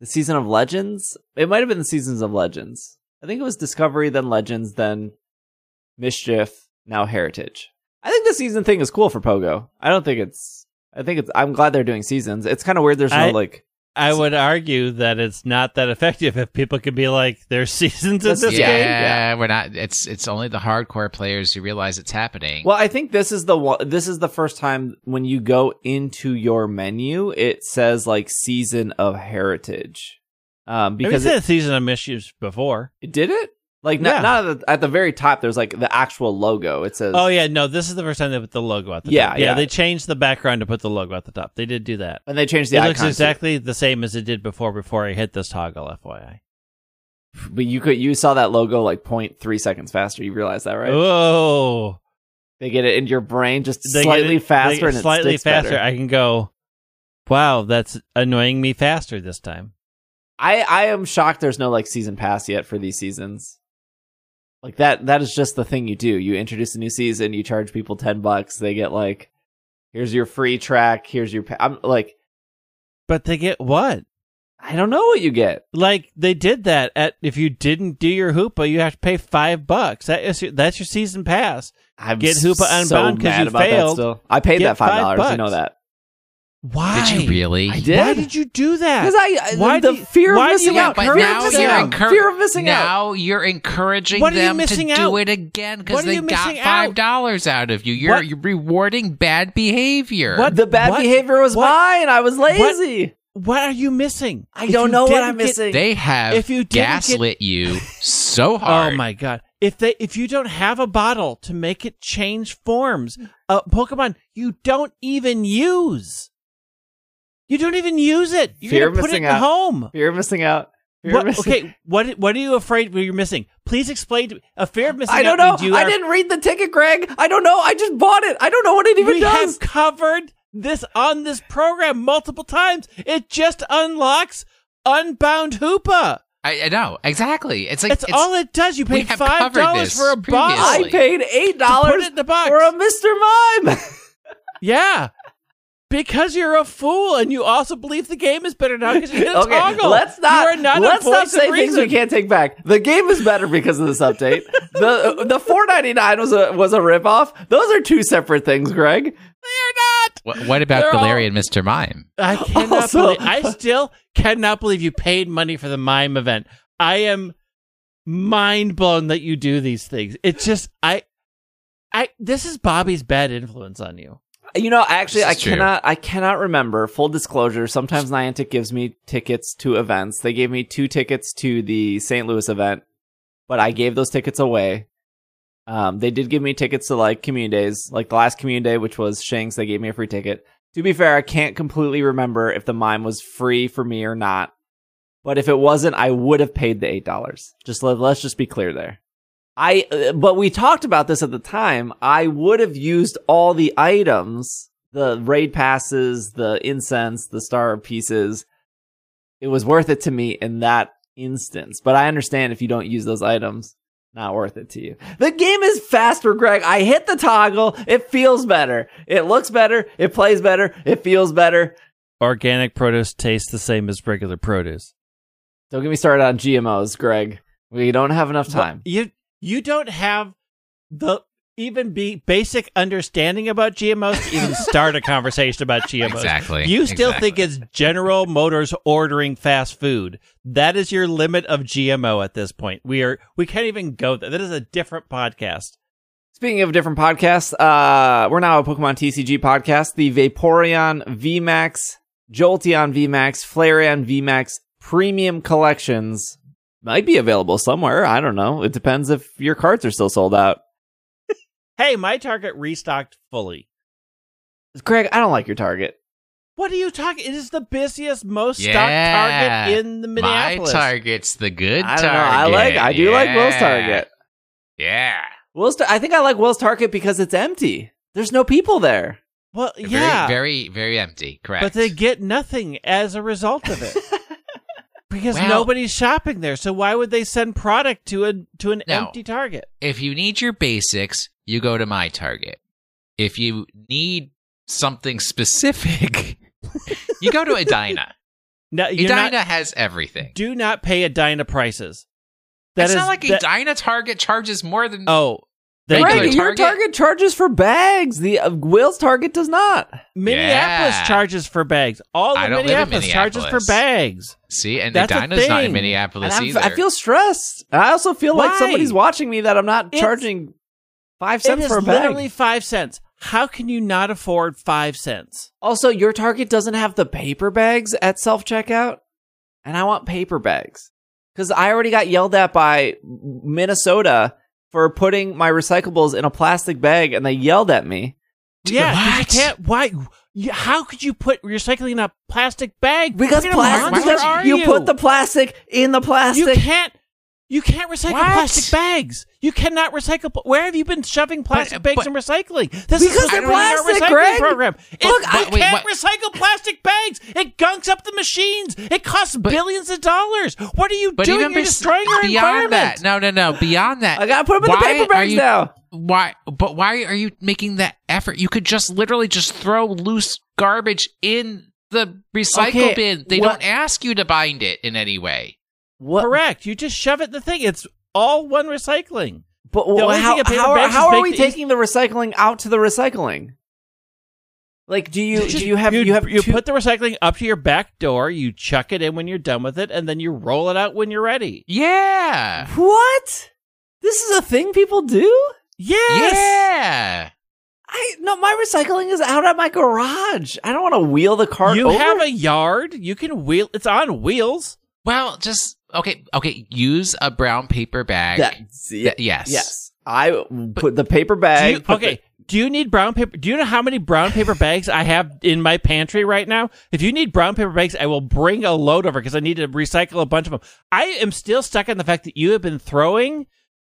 the season of legends. It might have been the seasons of legends. I think it was discovery, then legends, then mischief, now heritage. I think the season thing is cool for Pogo. I don't think it's. I think it's. I'm glad they're doing seasons. It's kind of weird. There's no I- like. I would argue that it's not that effective if people could be like, there's seasons in this yeah, game. Yeah. we're not. It's it's only the hardcore players who realize it's happening. Well, I think this is the one. This is the first time when you go into your menu, it says like season of heritage. Um, Maybe because it's it, a season of mischiefs before. it did it like not, Yeah. not at, the, at the very top. There's like the actual logo. It says. Oh yeah, no, this is the first time they put the logo at the Yeah, top. yeah. yeah. they changed the background to put the logo at the top. They did do that. and they changed the it looks too. exactly the same as it did before. Before I hit this toggle, FYI. But you could you saw that logo like 0.3 seconds faster. You realize that, right? Oh, They get it in your brain just They slightly it- faster and slightly faster. better. I can go. Wow, that's annoying me faster this time. I I am shocked. There's no like season pass yet for these seasons. Like that that is just the thing you do. You introduce a new season, you charge people 10 bucks, they get like here's your free track, here's your pa-. I'm like But they get what? I don't know what you get. Like they did that at if you didn't do your hoopa, you have to pay five bucks. That is your, that's your season pass. I'm Get Hoopa Unbound Unbound 'cause mad you about that failed. still. I paid Get that five five dollars. You know that Why Did you really? I did. Why did you do that? because I, I Why the you- fear of do missing out. but now you're out. encour- fear of missing out. now you're encouraging What are you them to missing do it again because they got five dollars out of you. You're, you're rewarding bad behavior. What? The bad What? behavior was What? mine. I was lazy. What are you missing? I If don't know what I'm get- missing. They have If you didn't get- gaslit you so hard. Oh my god! If they if you don't have a bottle to make it change forms, uh, Pokemon you don't even use. You don't even use it. You're Fear gonna of put it missing at out. home. Fear of missing out. Fear of What, missing okay, what what are you afraid you're missing? Please explain to me. A fear of missing I don't out know. you I are- didn't read the ticket, Greg. I don't know. I just bought it. I don't know what it even we does. We have covered this on this program multiple times. It just unlocks Unbound Hoopa. I, I know exactly. It's like That's it's, all it does. You we paid have five covered dollars for a box. I paid eight To dollars put it in the box. for a Mr. Mime. Yeah. Because you're a fool and you also believe the game is better now because you hit a okay, toggle. let's not. Not let's not say things we can't take back. The game is better because of this update. the uh, The four ninety nine was a was a ripoff. Those are two separate things, Greg. They're not. What, what about They're all- Mr. Mime? I cannot Also- believe. I still cannot believe you paid money for the mime event. I am mind blown that you do these things. It's just I, I. This is Bobby's bad influence on you. You know, actually, I true. cannot. I cannot remember. Full disclosure: sometimes Niantic gives me tickets to events. They gave me two tickets to the St. Louis event, but I gave those tickets away. Um, they did give me tickets to like community days, like the last community day, which was Shinx. They gave me a free ticket. To be fair, I can't completely remember if the mime was free for me or not. But if it wasn't, I would have paid the eight dollars. Just let, let's just be clear there. I uh, but we talked about this at the time. I would have used all the items, the raid passes, the incense, the star pieces. It was worth it to me in that instance. But I understand if you don't use those items, not worth it to you. The game is faster, Greg. I hit the toggle. It feels better. It looks better. It plays better. It feels better. Organic produce tastes the same as regular produce. Don't get me started on GMOs, Greg. We don't have enough time. You you don't have the even be basic understanding about GMOs to even start a conversation about GMOs. Exactly. You still exactly. think it's General Motors ordering fast food. That is your limit of GMO at this point. We are we can't even go there. That is a different podcast. Speaking of different podcasts, uh, we're now a Pokemon TCG podcast. The Vaporeon VMAX, Jolteon VMAX, Flareon VMAX premium collections might be available somewhere. I don't know. It depends if your cards are still sold out. Hey, my target restocked fully. Craig, I don't like your target. What are you talking? It is the busiest, most Yeah. stocked target in the Minneapolis. My Minneapolis. target's the good I don't know. target. I like. I do like Will's target. Yeah. Will's. Tar- I think I like Will's target because it's empty. There's no people there. Well, yeah, Very, very, very empty. Correct. but they get nothing as a result of it because Well- nobody's shopping there. So why would they send product to a to an No. empty target? if you need your basics, you go to my target. If you need something specific, you go to Edina. No, Edina not. has everything. Do not pay Edina prices. That it's is not like that- Edina Target charges more than. Oh, they Regular Craig, your Target? target charges for bags. The uh, Will's target does not. Minneapolis Yeah. charges for bags. All I of don't live in Minneapolis, charges for bags. See, and That's a Edina's not in. Minneapolis I'm- either. I feel stressed. I also feel like somebody's watching me that I'm not It's- charging five cents for a bag. literally five cents. How can you not afford five cents? Also, your Target doesn't have the paper bags at self checkout, and I want paper bags because I already got yelled at by Minnesota for putting my recyclables in a plastic bag, and they yelled at me Yeah, 'cause you What? can't. Why? you- How could you put recycling in a plastic bag? because What kind of plastic. monster are you, you put the plastic in the plastic. You plastic. can't. You can't recycle What? plastic bags. You cannot recycle. pl- Where have you been shoving plastic bags but- in recycling? This Because is supposed they're to be our plastic, recycling Greg. program. It, Look, I- wait, can't what- recycle plastic bags. It gunks up the machines. It costs billions of dollars. What are you but doing? You're bes- destroying our beyond environment. that, no, no, no. Beyond that, I gotta put them in the paper bags you- now. Why? But why are you making that effort? You could just literally just throw loose garbage in the recycle Okay, bin. They what- don't ask you to bind it in any way. What? Correct. You just shove it in the thing. It's all one recycling. But The only how, thing a how, bag how is are we baked in- taking the recycling out to the recycling? Like, do you Just- do you have you, have you two- put the recycling up to your back door. You chuck it in when you're done with it, and then you roll it out when you're ready. Yeah. what? This is a thing people do. Yes. Yeah. I no, my recycling is out at my garage. I don't want to wheel the cart. You over. have a yard. You can wheel. It's on wheels. Well, just okay. Okay. Use a brown paper bag. That's- Th- yes. yes. I put the paper bag. You, okay. Do you need brown paper? Do you know how many brown paper bags I have in my pantry right now? If you need brown paper bags, I will bring a load over because I need to recycle a bunch of them. I am still stuck on the fact that you have been throwing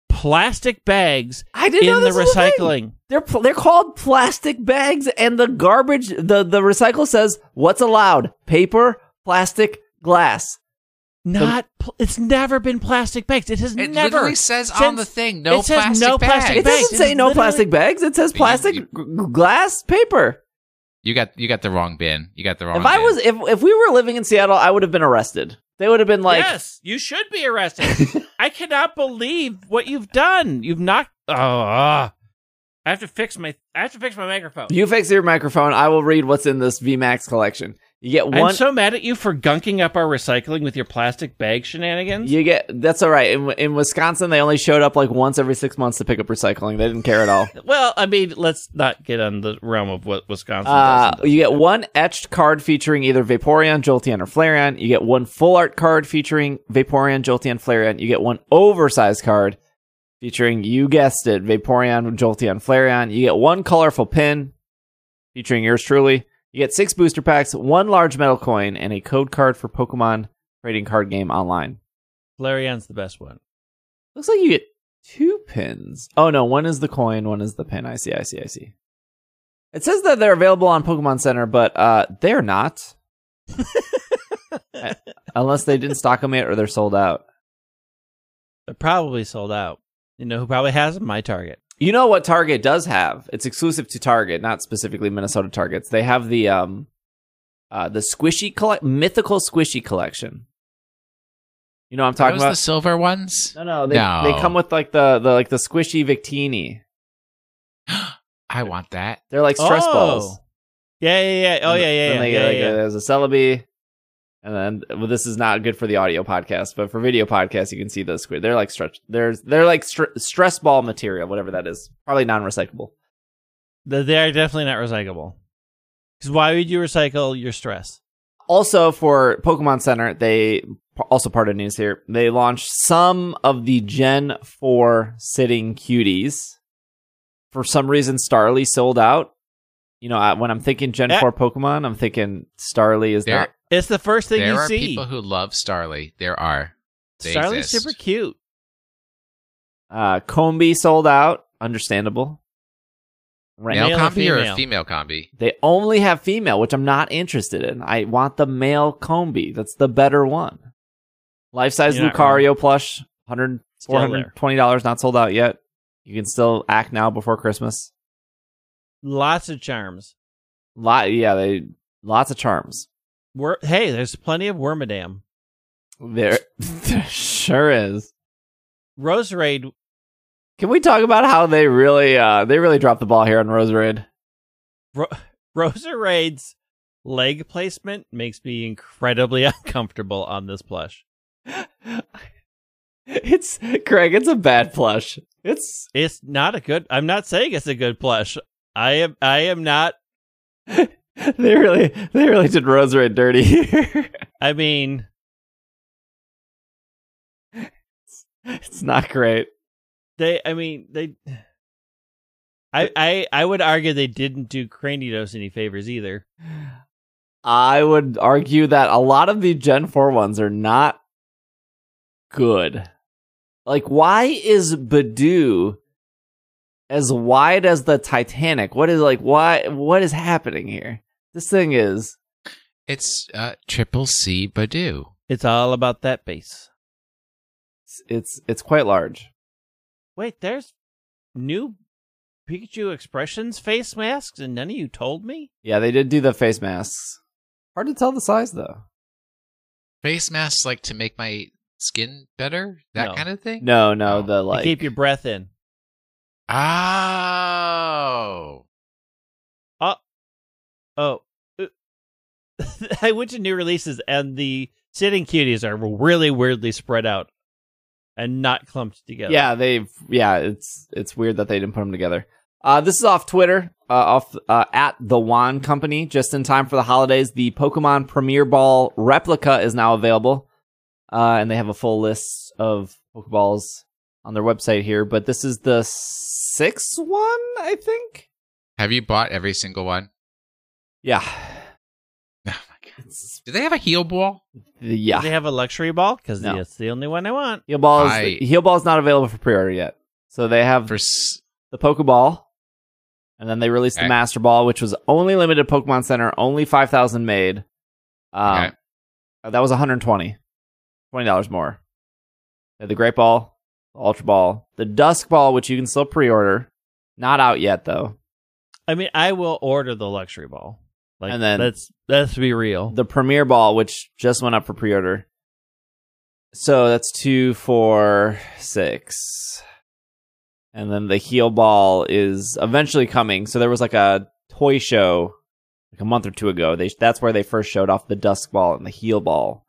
plastic bags I didn't in know the this was a recycling. They're pl- they're called plastic bags, and the garbage the the recycle says what's allowed: paper, plastic, glass. Not. pl- it's never been plastic bags. It has It never. literally says on the thing, no it says plastic no bags. plastic It doesn't It say no plastic bags. It says plastic, you- g- g- glass, paper. You got you got the wrong bin. You got the wrong. If I bin. was if if we were living in Seattle, I would have been arrested. They would have been like, yes, you should be arrested. I cannot believe what you've done. You've knocked. Oh, ah. I have to fix my. I have to fix my microphone. "You fix your microphone. I will read what's in this VMAX collection." You get one. I'm so mad at you for gunking up our recycling with your plastic bag shenanigans. you get that's all right. In, in Wisconsin, they only showed up like once every six months to pick up recycling. They didn't care at all. Well, I mean, let's not get on the realm of what Wisconsin Uh, does. you get one etched card featuring either Vaporeon, Jolteon, or Flareon. You get one full art card featuring Vaporeon, Jolteon, Flareon. You get one oversized card featuring, you guessed it, Vaporeon, Jolteon, Flareon. You get one colorful pin featuring yours truly. You get six booster packs, one large metal coin, and a code card for Pokemon trading card game online. Flareon's the best one. Looks like you get two pins. Oh no, one is the coin, one is the pin. I see, I see, I see. It says that they're available on Pokemon Center, but uh, they're not. Unless they didn't stock them yet or they're sold out. They're probably sold out. You know who probably has them? My Target. You know what Target does have? It's exclusive to Target, not specifically Minnesota Targets. They have the um uh the squishy collect mythical squishy collection. You know what I'm talking those about? the silver ones? no, no, they No. they come with like the the like the squishy Victini. I want that. They're like stress Oh. balls. Yeah, yeah, yeah. Oh, And yeah, yeah, yeah. they yeah, get, like, yeah. There's a Celebi, and then well, this is not good for the audio podcast, but for video podcast, you can see those squid. They're like stretch. They're they're like str- stress ball material, whatever that is. Probably non-recyclable. They are definitely not recyclable. Because why would you recycle your stress? Also, for Pokemon Center, they also part of news here. They launched some of the Gen Four sitting cuties. For some reason, Starly sold out. You know, I, when I'm thinking Gen Yeah. Four Pokemon, I'm thinking Starly is There, not. It's the first thing there you are see. people who love Starly. There are. They Starly's exist. super cute. Uh, Combee sold out. Understandable. Right. Male, Male Combee or female? a female Combee? They only have female, which I'm not interested in. I want the male Combee. That's the better one. Life size You're Lucario plush, 100, $420, not sold out yet. You can still act now before Christmas. Lots of charms. Lot, yeah, they lots of charms. Wor- hey, there's plenty of Wormadam. There, there sure is. Roserade. Can we talk about how they really, uh, they really dropped the ball here on Roserade? Ro- Raid's leg placement makes me incredibly uncomfortable on this plush. It's Craig. It's a bad plush. It's It's not a good. I'm not saying it's a good plush. I am. I am not. they really, they really did Roserade dirty here. I mean, it's not great. they. I mean, they. I, I I would argue they didn't do Cranidos any favors either. I would argue that a lot of the Gen 4 ones are not good. Like, why is Bidoof as wide as the Titanic? What is like why what is happening here? This thing is It's uh, Triple C Bidoof. It's all about that base. it's it's it's quite large. Wait, there's new Pikachu expressions face masks, and none of you told me. Yeah, they did do the face masks. Hard to tell the size though. Face masks like to make my skin better? That No. kind of thing? No, no, Oh. the To like keep your breath in. Oh. Oh, uh, I went to new releases, and the sitting cuties are really weirdly spread out and not clumped together. Yeah, they've yeah, it's it's weird that they didn't put them together. Uh, this is off Twitter, uh, off uh, at the Wand Company. Just in time for the holidays, the Pokemon Premier Ball replica is now available, uh, and they have a full list of Pokeballs on their website here. But this is the sixth one, I think. Have you bought every single one? Yeah, Oh my god. Do they have a heal ball? yeah. Do they have a luxury ball? Because No. that's the only one I want. Heal Ball is I- Heal Ball is not available for pre-order yet. So they have For the Pokeball, and then they released the Master Ball, which was only limited Pokemon Center, only five thousand made. Um, Okay. that was one hundred twenty, twenty dollars more. They had the Great Ball, the Ultra Ball, the Dusk Ball, which you can still pre-order, not out yet though. I mean, I will order the luxury ball. Like, And then- let's let's be real. The Premier Ball, which just went up for pre-order. So that's two, four, six. And then the Heal Ball is eventually coming. So there was like a toy show like a month or two ago. They that's where they first showed off the Dusk Ball and the Heal Ball.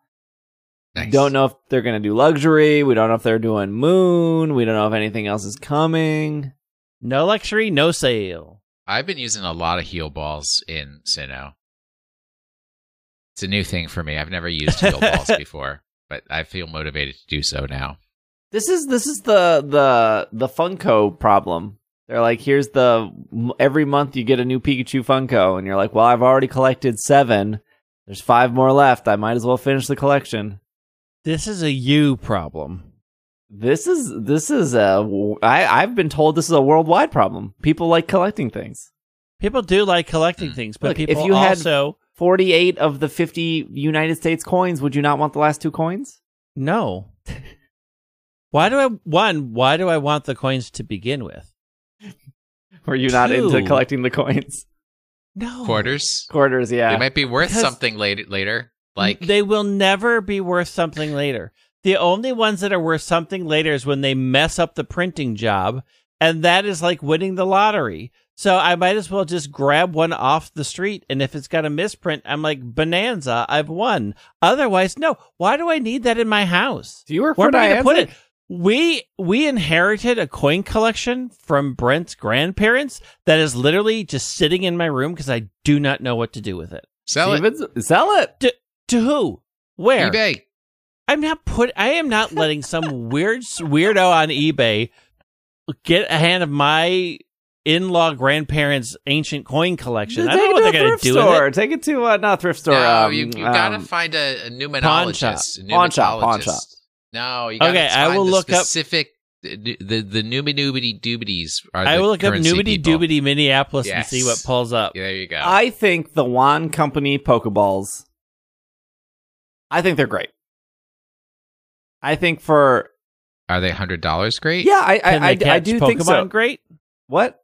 Nice. Don't know if they're gonna do luxury. We don't know if they're doing Moon. We don't know if anything else is coming. No luxury, no sale. I've been using a lot of heal balls in Sinnoh. It's a new thing for me. I've never used heal balls before, but I feel motivated to do so now. This is this is the the the Funko problem. They're like, here's the every month you get a new Pikachu Funko, and you're like, well, I've already collected seven. There's five more left. I might as well finish the collection. This is a you problem. This is this is a I I've been told this is a worldwide problem. People like collecting things. People do like collecting Hmm. things, but Look, if people you had- also 48 of the 50 United States coins, would you not want the last two coins? no. why do I one? Why do I want the coins to begin with? Were you not into collecting the coins? No Quarters. Quarters, yeah. They might be worth Because- something later. Later, like they will never be worth something later. the only ones that are worth something later is when they mess up the printing job, and that is like winning the lottery. So I might as well just grab one off the street, and if it's got a misprint, I'm like bonanza, I've won. Otherwise, no. Why do I need that in my house? Do you work Where for am I going to put it? We we inherited a coin collection from Brent's grandparents that is literally just sitting in my room because I do not know what to do with it. Sell it. Sell it. To who? Where? eBay. I'm not put. I am not letting some weird weirdo on eBay get a hand of my in-law grandparents' ancient coin collection. I don't know what they're going to do store. with it. Take it to uh, not thrift store. No, um, you, you gotta um, find a, a numinologist. a Pawn shop, pawn shop. No, you gotta Okay, I find will look up- specific the the, the numi noobity doobities are I will look up Nubity people. Doobity Minneapolis and see what pulls up. Yeah, there you go. I think the Wand Company Pokeballs. I think they're great. I think for Are they hundred dollars? Great. yeah, I I, I, I do Pokemon think so. great? What?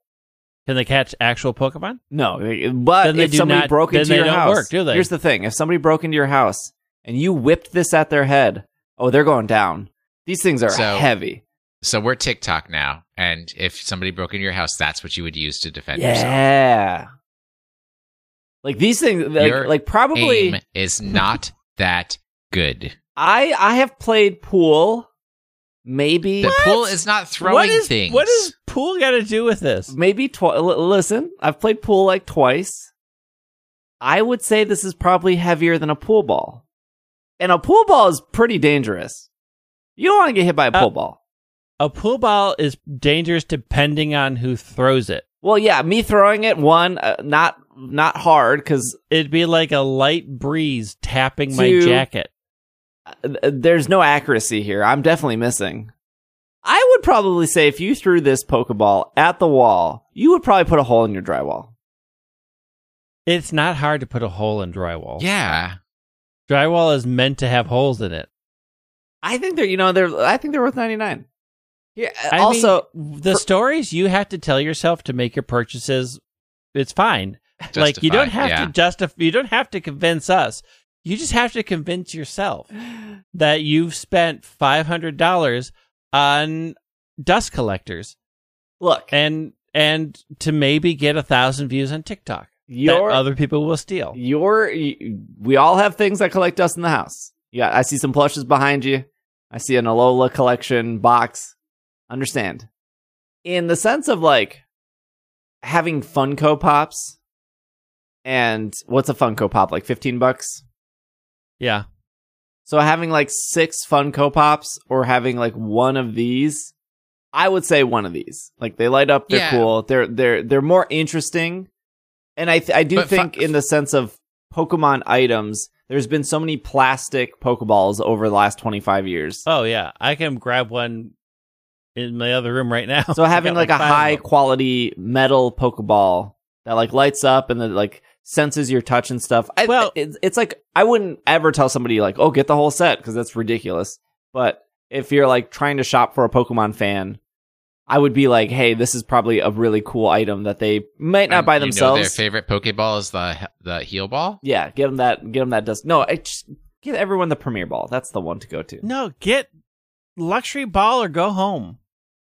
Can they catch actual Pokemon? No, but Then they if do somebody not- broke into they your don't house, work, do they? here's the thing: if somebody broke into your house and you whipped this at their head, oh, they're going down. These things are So- heavy. So we're TikTok now, and if somebody broke into your house, that's what you would use to defend yourself. Yeah. Like these things, like, Your like probably. Aim is not that good. I I have played pool. Maybe The pool is not throwing what is, things. What does pool got to do with this? maybe twice. listen, I've played pool like twice. I would say this is probably heavier than a pool ball, and a pool ball is pretty dangerous. You don't want to get hit by a Uh, pool ball. A pool ball is dangerous depending on who throws it. Well, yeah, me throwing it one, uh, not not hard because It'd be like a light breeze tapping my Two. jacket. there's no accuracy here. I'm definitely missing. I would probably say if you threw this Pokeball at the wall, you would probably put a hole in your drywall. It's not hard to put a hole in drywall. Yeah. Drywall is meant to have holes in it. I think they're, you know, they're. I think they're worth ninety nine. Yeah. I also, mean, the for- stories you have to tell yourself to make your purchases, it's fine. like you don't have yeah. to justify. You don't have to convince us. You just have to convince yourself that you've spent five hundred dollars on dust collectors look, and and to maybe get a thousand views on TikTok your that other people will steal. your we all have things that collect dust in the house. Yeah, I see some plushes behind you. I see an Alola collection box. Understand? In the sense of like having Funko Pops, and what's a Funko Pop like? Fifteen bucks. Yeah, So having like six Funko Pops or having like one of these, I would say one of these. Like they light up, they're Yeah. cool. They're they're they're more interesting. And I th- I do But fu- think in the sense of Pokemon items, there's been so many plastic Pokeballs over the last 25 years. Oh yeah, I can grab one in my other room right now. So having I like a high quality metal Pokeball that like lights up and that like senses your touch and stuff. I, Well- it's, it's like I wouldn't ever tell somebody like, "Oh, get the whole set" because that's ridiculous. But if you're like trying to shop for a Pokemon fan, I would be like, "Hey, this is probably a really cool item that they might not And buy you know themselves." their favorite Pokeball is the the heal ball. yeah, give them that. Give them that dust. No, I just give everyone the Premier Ball. That's the one to go to. No, get luxury ball or go home.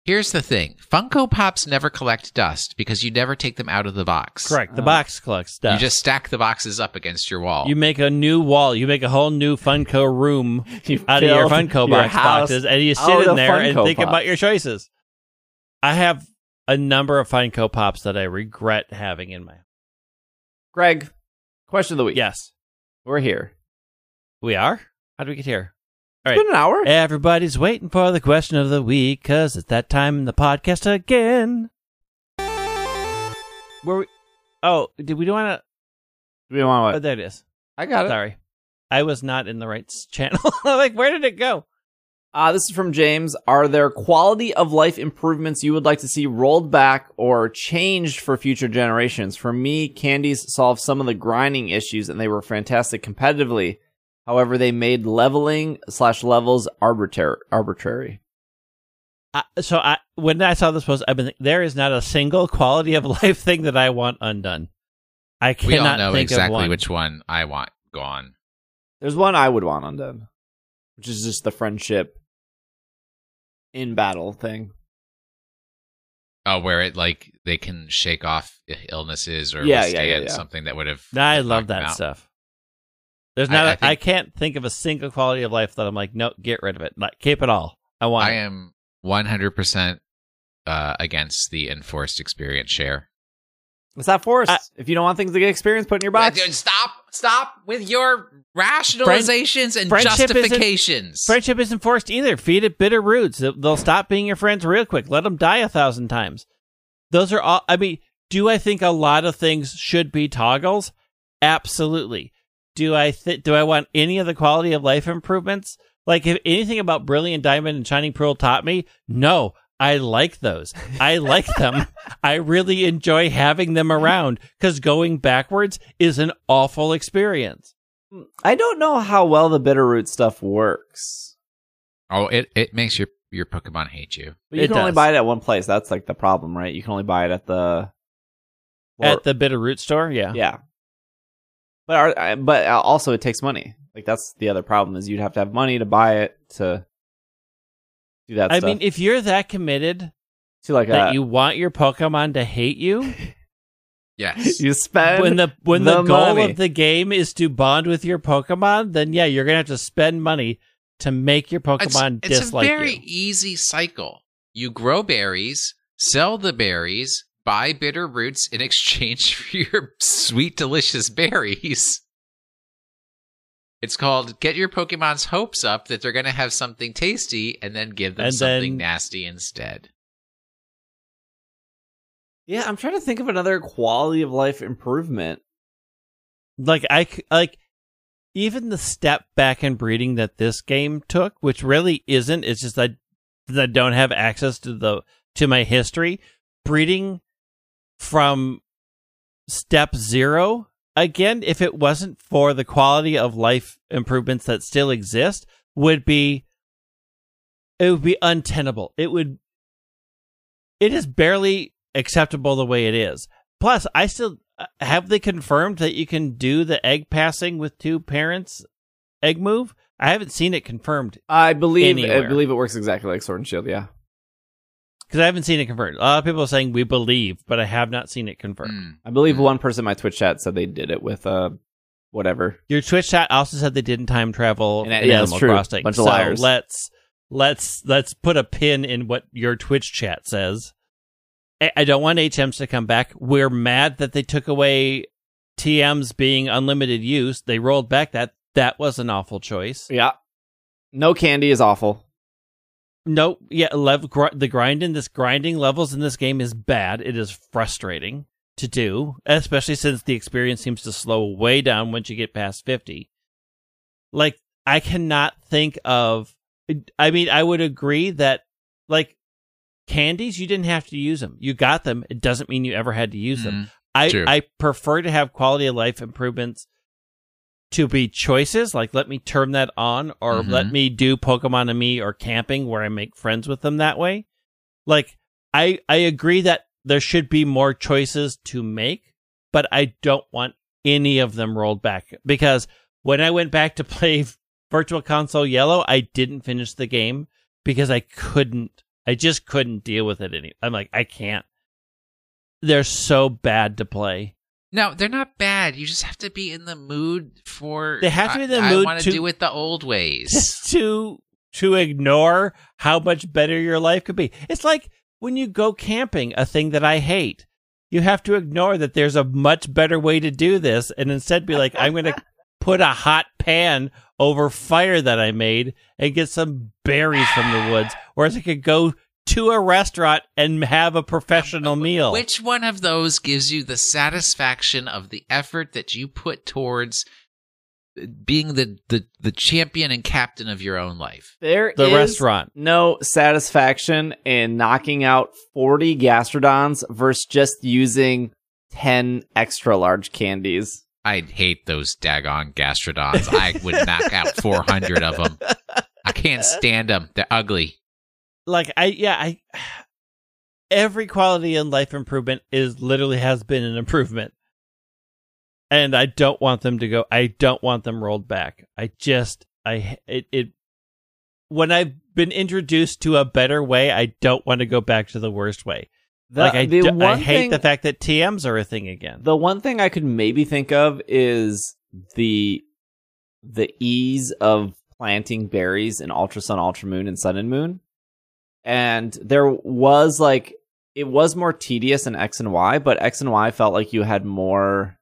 Here's the thing: Funko Pops never collect dust because you never take them out of the box. Correct. The Uh, box collects dust. You just stack the boxes up against your wall. you make a new wall. You make a whole new Funko room You out of your build Funko your box house boxes, and you out sit in of there and Funko think Pop. about your choices. I have a number of Funko Pops that I regret having in my. Greg, question of the week. Yes, we're here. we are. How do we get here? All It's right. been an hour. Everybody's waiting for the question of the week because it's that time in the podcast again. Where we? Oh, did we want to? we want Oh, what? there it is. I got it. Sorry, I was not in the right channel. like, where did it go? Uh, this is from James. Are there quality of life improvements you would like to see rolled back or changed for future generations? For me, candies solved some of the grinding issues and they were fantastic competitively. However, they made leveling slash levels arbitrary. Arbitrary. I, so I when I saw this post, I've been there is not a single quality of life thing that I want undone. I we all cannot know think of exactly one. which one I want gone. There's one I would want undone. which is just the friendship in battle thing. Oh, where it like they can shake off illnesses or Yeah, yeah, yeah, yeah. something that would have. I love that out. stuff. There's I- not. I I I can't think of a single quality of life that I'm like, no, get rid of it. Like, keep it all. I want. I it. am 100% uh, against the enforced experience share. What's that force? I- if you don't want things to get experience, put in your box. Dude, Stop! Stop with your rationalizations and friendship isn't- justifications. Friendship isn't forced either. Feed it bitter roots. They'll- They'll stop being your friends real quick. Let them die a thousand times. Those are all. I mean, do I think a lot of things should be toggles? Absolutely. Do I th- do I want any of the quality of life improvements? Like if anything about Brilliant Diamond and Shining Pearl taught me, no, I like those. I like them. I really enjoy having them around because going backwards is an awful experience. I don't know how well the Bitterroot stuff works. oh, it, it makes your, your Pokemon hate you. But you It can only buy it at one place. That's like the problem, right? You can only buy it at the At the Bitter Root store, yeah. yeah. But are, I- but also it takes money. Like that's the other problem is you'd have to have money to buy it to do that. I stuff. mean, if you're that committed to like that a, you want your Pokemon to hate you, Yes. you spend when the when the, the goal money. of the game is to bond with your Pokemon, then yeah, you're gonna have to spend money to make your Pokemon it's, it's a very you. easy cycle. You grow berries, sell the berries, buy bitter roots in exchange for your sweet, delicious berries. It's called get your Pokemon's hopes up that they're going to have something tasty and then give them And something then- nasty instead. yeah, I'm trying to think of another quality of life improvement. Like I like even the step back in breeding that this game took, which really isn't. It's just that that I don't have access to the to my history. Breeding from step zero again, if it wasn't for the quality of life improvements that still exist, would be it would be untenable. It would it is barely acceptable the way it is. Plus, I still have they confirmed that you can do the egg passing with two parents egg move. I haven't seen it confirmed I believe I believe it works exactly like Sword and Shield. Yeah, because I haven't seen it confirmed. A lot of people are saying we believe, but I have not seen it confirmed. Mm. I believe Mm. one person in my Twitch chat said they did it with uh whatever. Your Twitch chat also said they didn't time travel And, in uh, yeah, Animal true. Crossing. Bunch of liars. let's let's let's put a pin in what your Twitch chat says. I, I don't want HMs to come back. We're mad that they took away TMs being unlimited use. They rolled back that. That was an awful choice. Yeah, no candy is awful. No, yeah, level gr- the grind in this grinding levels in this game is bad. It is frustrating to do, especially since the experience seems to slow way down once you get past 50. Like I cannot think of I mean, I would agree that like candies you didn't have to use them. You got them. It doesn't mean you ever had to use them. Mm. I True. I prefer to have quality of life improvements to be choices like let me turn that on or Mhm. let me do Pokemon and me or camping where I make friends with them that way. Like I I agree that there should be more choices to make, but I don't want any of them rolled back because when I went back to play Virtual Console Yellow, I didn't finish the game because I couldn't I just couldn't deal with it any. I'm like I can't. They're so bad to play. No, they're not bad. You just have to be in the mood for. They have to be in the I, mood I want to- do it the old ways. to to ignore how much better your life could be. It's like when you go camping, a thing that I hate. You have to ignore that there's a much better way to do this and instead be like, I'm going to put a hot pan over fire that I made and get some berries from the woods. Whereas I could go to a restaurant and have a professional um, meal. Which one of those gives you the satisfaction of the effort that you put towards being the, the, the champion and captain of your own life? There the is restaurant. no satisfaction in knocking out 40 gastrodons versus just using 10 extra large candies. I'd hate those daggone gastrodons. I would knock out 400 of them. I can't stand them. They're ugly. Like I yeah I every quality in life improvement is literally has been an improvement, and I don't want them to go. I don't want them rolled back. I just I it it when I've been introduced to a better way, I don't want to go back to the worst way. The, like I, do- I hate thing- the fact that TMs are a thing again. The one thing I could maybe think of is the the ease of planting berries in Ultra Sun, Ultra Moon, and Sun and Moon. And there was like it was more tedious in X and Y, but X and Y felt like you had more.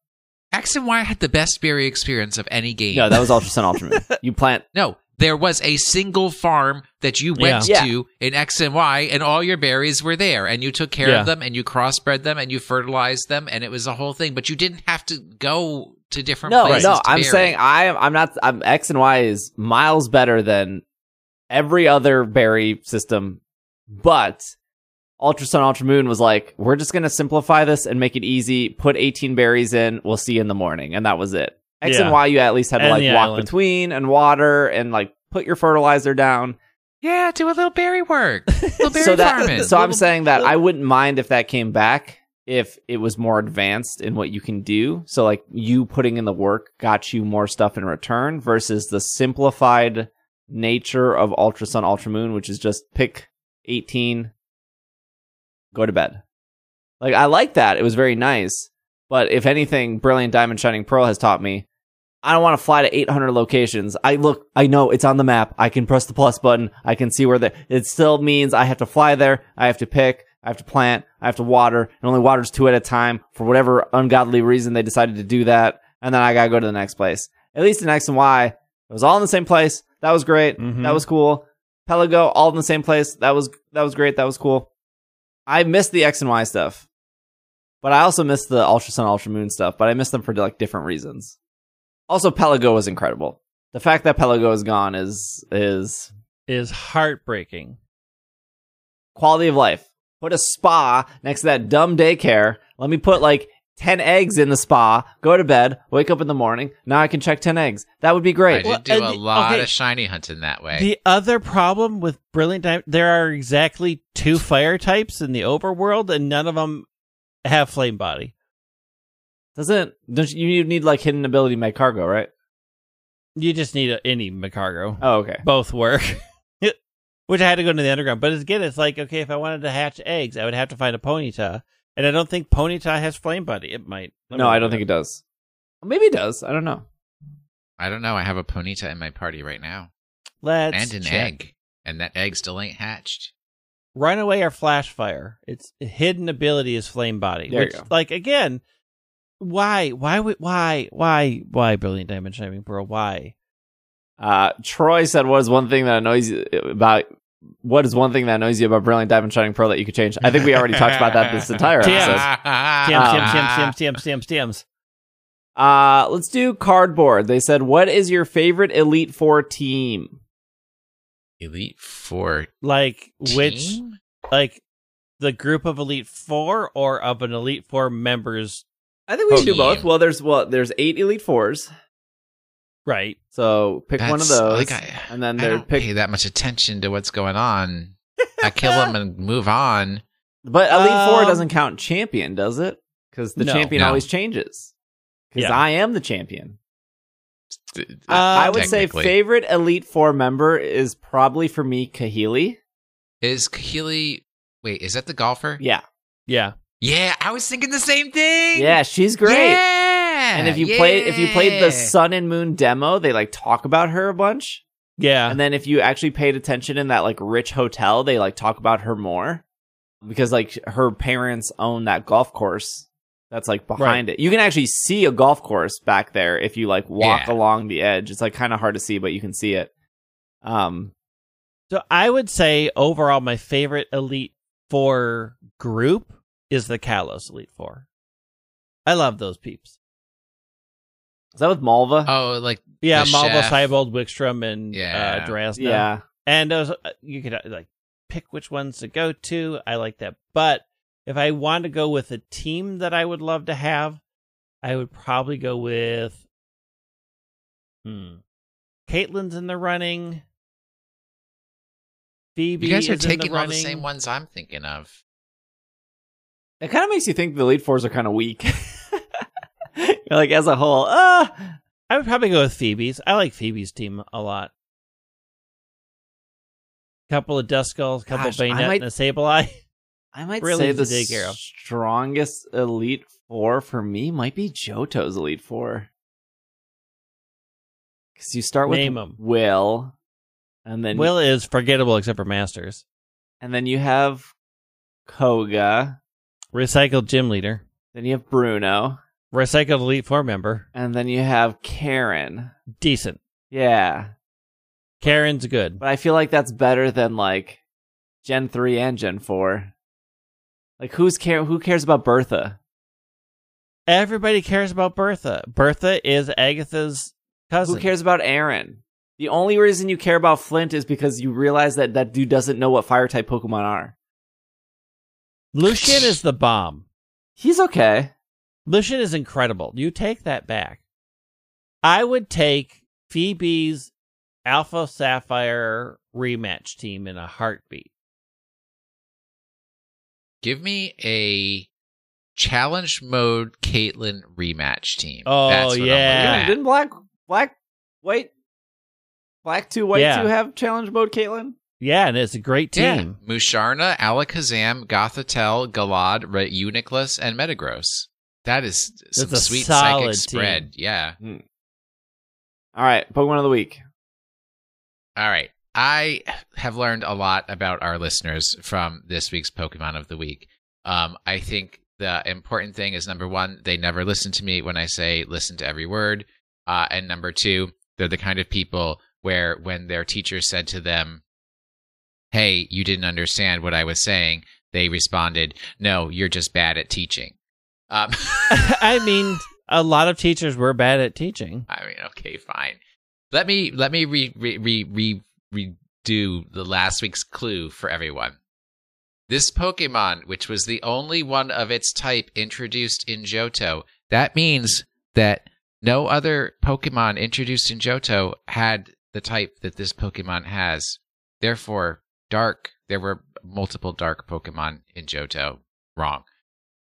X and Y had the best berry experience of any game. No, that was Ultra Sun, Ultra Moon. You plant No, there was a single farm that you went Yeah. to in X and Y, and all your berries were there, and you took care Yeah. of them, and you crossbred them, and you fertilized them, and it was a whole thing. But you didn't have to go to different no, places. no. to I'm berry. saying I am. I'm not. I'm X and Y is miles better than every other berry system, but Ultra Sun, Ultra Moon was like, we're just gonna simplify this and make it easy. Put 18 berries in. We'll see you in the morning, and that was it. X Yeah. and Y, you at least had to And like walk island. between and water and like put your fertilizer down. yeah, do a little berry work, little berry so that, farming. so I'm saying that I wouldn't mind if that came back if it was more advanced in what you can do. So like you putting in the work got you more stuff in return versus the simplified nature of Ultra Sun Ultra Moon, which is just pick 18, go to bed. Like I like that. It was very nice. But if anything, Brilliant Diamond Shining Pearl has taught me I don't want to fly to 800 locations. I look, I know it's on the map. I can press the plus button. I can see where the, it still means I have to fly there. I have to pick. I have to plant. I have to water. And only waters two at a time for whatever ungodly reason they decided to do that. And then I gotta go to the next place. At least in X and Y, it was all in the same place. That was great. Mhm. That was cool. Pelago, all in the same place. That was, that was great. That was cool. I missed the X and Y stuff. But I also missed the Ultra Sun, Ultra Moon stuff, but I missed them for like different reasons. Also, Pelago was incredible. The fact that Pelago is gone is is Is heartbreaking. quality of life. Put a spa next to that dumb daycare. Let me put like 10 eggs in the spa, go to bed, wake up in the morning. Now I can check 10 eggs. That would be great. I did Well, do and a the- lot okay. of shiny hunting that way. The other problem with Brilliant Diamond, there are exactly two fire types in the overworld, and none of them have flame body. Doesn't don't you you need like hidden ability Magcargo, right? You just need a, any Magcargo. Oh, okay. Both work. Which I had to go into the underground. But again, it's like, okay, if I wanted to hatch eggs, I would have to find a Ponyta. And I don't think Ponyta has flame body. It might. Let No, I don't think it does. Maybe it does. I don't know. I don't know. I have a Ponyta in my party right now, Let's and an check. egg, and that egg still ain't hatched. Runaway or Flash Fire. Its hidden ability is Flame Body. There you which, go. like, again, why, why, would- why, why, why Brilliant Diamond Shining Pearl? Why? Uh, Troy said, "What is one thing that annoys you about? What is one thing that annoys you about Brilliant Diamond Shining Pearl that you could change?" I think we already talked about that this entire Damn. episode. TMs, TMs, TMs, TMs, TMs, TMs, TMs. Uh, let's do cardboard. They said, "What is your favorite Elite Four team?" Elite Four. Like, which, like, the group of Elite Four or of an Elite Four members? I think we should do both. Well, there's well, there's eight Elite Fours, Right. so pick one of those, like, I- and then I there don't pick. pay that much attention to what's going on. I kill them and move on. But Elite Four Um, doesn't count champion, does it? Because the No. champion No. always changes. Because Yeah. I am the champion. Uh, I would say favorite Elite Four member is probably for me Kahili. is Kahili. Wait, is that the golfer? Yeah, Yeah. Yeah, I was thinking the same thing. yeah, she's great. Yeah, And if you play, if you played the. Sun and Moon demo, they like talk about her a bunch. Yeah. And then if you actually paid attention in that like rich hotel, they like talk about her more because like her parents own that golf course that's like behind it. You can actually see a golf course back there if you like walk Yeah. along the edge. It's like kind of hard to see, but you can see it. Um, So I would say overall, my favorite Elite Four group is the Kalos Elite Four. I love those peeps. Is that with Malva? Oh, like Yeah, The Malva, chef. Siebold, Wikstrom, and Yeah. uh, Drasna. yeah. and those uh, you could uh, like pick which ones to go to. I like that, but if I want to go with a team that I would love to have, I would probably go with. Hmm. Caitlin's in the running. Phoebe you guys are is taking the all the same ones I'm thinking of. It kind of makes you think the Elite Fours are kind of weak. like as a whole, ah. I would probably go with Phoebe's. I like Phoebe's team a lot. couple of Duskulls, a couple Gosh, of I Banette, might- and a Sableye. I might Really say the easy to take care of. strongest Elite Four for me might be Johto's Elite Four. Because you start with Name 'em. Will, and then Will is forgettable except for Masters. and then you have Koga, Recycled gym leader. then you have Bruno, Recycled Elite Four member. and then you have Karen. Decent. Yeah, Karen's good. but I feel like that's better than like Gen three and Gen four. Like who's care? Who cares about Bertha? Everybody cares about Bertha. Bertha is Agatha's cousin. Who cares about Aaron? The only reason you care about Flint is because you realize that that dude doesn't know what fire type Pokemon are. Lucian is the bomb. He's okay. Lucian is incredible. You take that back. I would take Phoebe's Alpha Sapphire rematch team in a heartbeat. Give me a challenge mode Caitlyn rematch team. Oh, That's what I'm yeah. looking Yeah, at. didn't Black Black White Black two White Yeah. two have challenge mode, Caitlin? Yeah, and it's a great Yeah. team. Musharna, Alakazam, Gothitelle, Gallade, Re- Uniclus, and Metagross. That is some That's a sweet solid psychic spread. Yeah. All right, Pokemon of the week. All right. I have learned a lot about our listeners from this week's Pokemon of the Week. Um, I think the important thing is number one, they never listen to me when I say listen to every word. Uh, and number two, they're the kind of people where when their teacher said to them, Hey, you didn't understand what I was saying, they responded, No, you're just bad at teaching. Um, I mean, a lot of teachers were bad at teaching. I mean, okay, fine. Let me let me re re re re redo the last week's clue for everyone. This Pokemon, which was the only one of its type introduced in Johto, that means that no other Pokemon introduced in Johto had the type that this Pokemon has. Therefore, dark. There were multiple dark Pokemon in Johto. Wrong.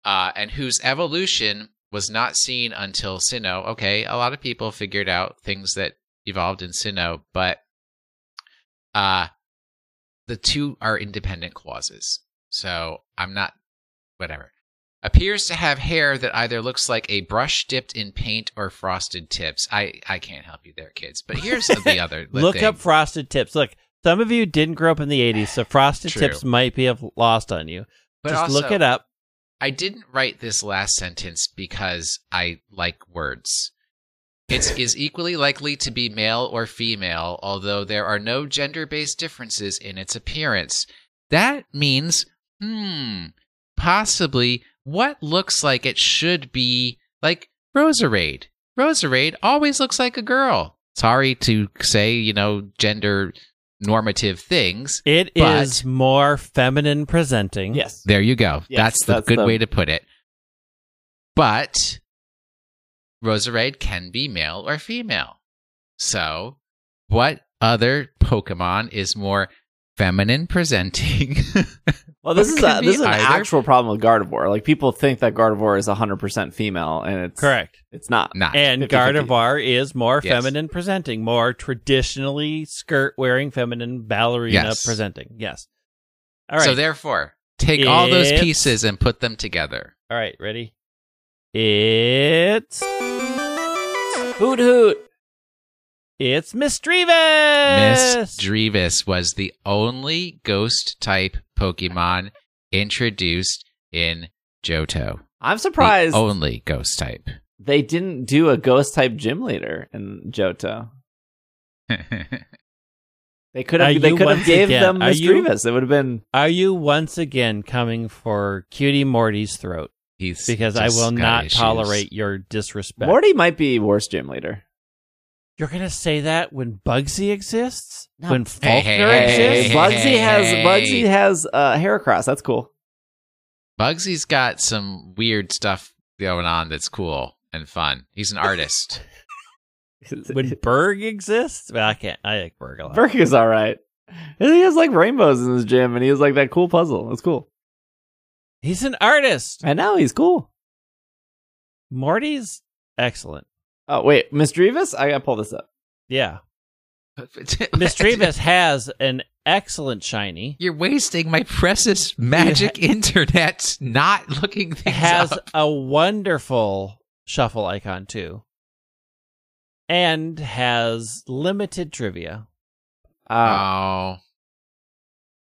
Uh, and whose evolution was not seen until Sinnoh. Okay, a lot of people figured out things that evolved in Sinnoh, but uh the two are independent clauses. So I'm not whatever. Appears to have hair that either looks like a brush dipped in paint or frosted tips. I I can't help you there, kids. But here's the other Look thing. up frosted tips. Look, some of you didn't grow up in the 80s, so frosted True. tips might be lost on you. but Just also, look it up. I didn't write this last sentence because I like words. It is equally likely to be male or female, although there are no gender based differences in its appearance. That means, hmm, possibly what looks like it should be like Roserade. Roserade always looks like a girl. Sorry to say, you know, gender normative things. It but- is more feminine presenting. Yes. There you go. Yes, that's the that's good the- way to put it. But Roserade can be male or female. So, what other Pokemon is more feminine presenting? Well, this is a, this is an either. actual problem with Gardevoir. Like people think that Gardevoir is 100% female and it's Correct. It's not. Not. And 50-50. Gardevoir is more Yes. feminine presenting, more traditionally skirt wearing feminine ballerina Yes. presenting. Yes. All right. So, therefore, take all those pieces and put them together. All right, ready? It's Hoot hoot. It's Misdreavus. Miss Drevis was the only ghost type Pokemon introduced in Johto. I'm The surprised only ghost type. they didn't do a ghost type gym leader in Johto. They could Are have. They could have once gave again- them Miss you- Misdreavus. It would have been. Are you once again coming for Cutie Morty's throat? He's Because I will not issues. tolerate your disrespect. Morty might be worst gym leader. You're gonna say that when Bugsy exists? No. When Hey, Falkner hey, Hey, exists? hey, Bugsy hey, has hey. Bugsy has uh, Heracross. That's cool. Bugsy's got some weird stuff going on that's cool and fun. He's an artist. when Burgh exists? Well, I can't. I like Burgh a lot. Burgh is all right. And he has like rainbows in his gym, and he has like that cool puzzle. It's cool. He's an artist. And now he's cool. Morty's excellent. Oh wait, Misdreavus. I gotta pull this up. Yeah. Misdreavus has an excellent shiny. You're wasting my precious magic internet not looking It things has up. a wonderful shuffle icon too. And has limited trivia. Uh, oh.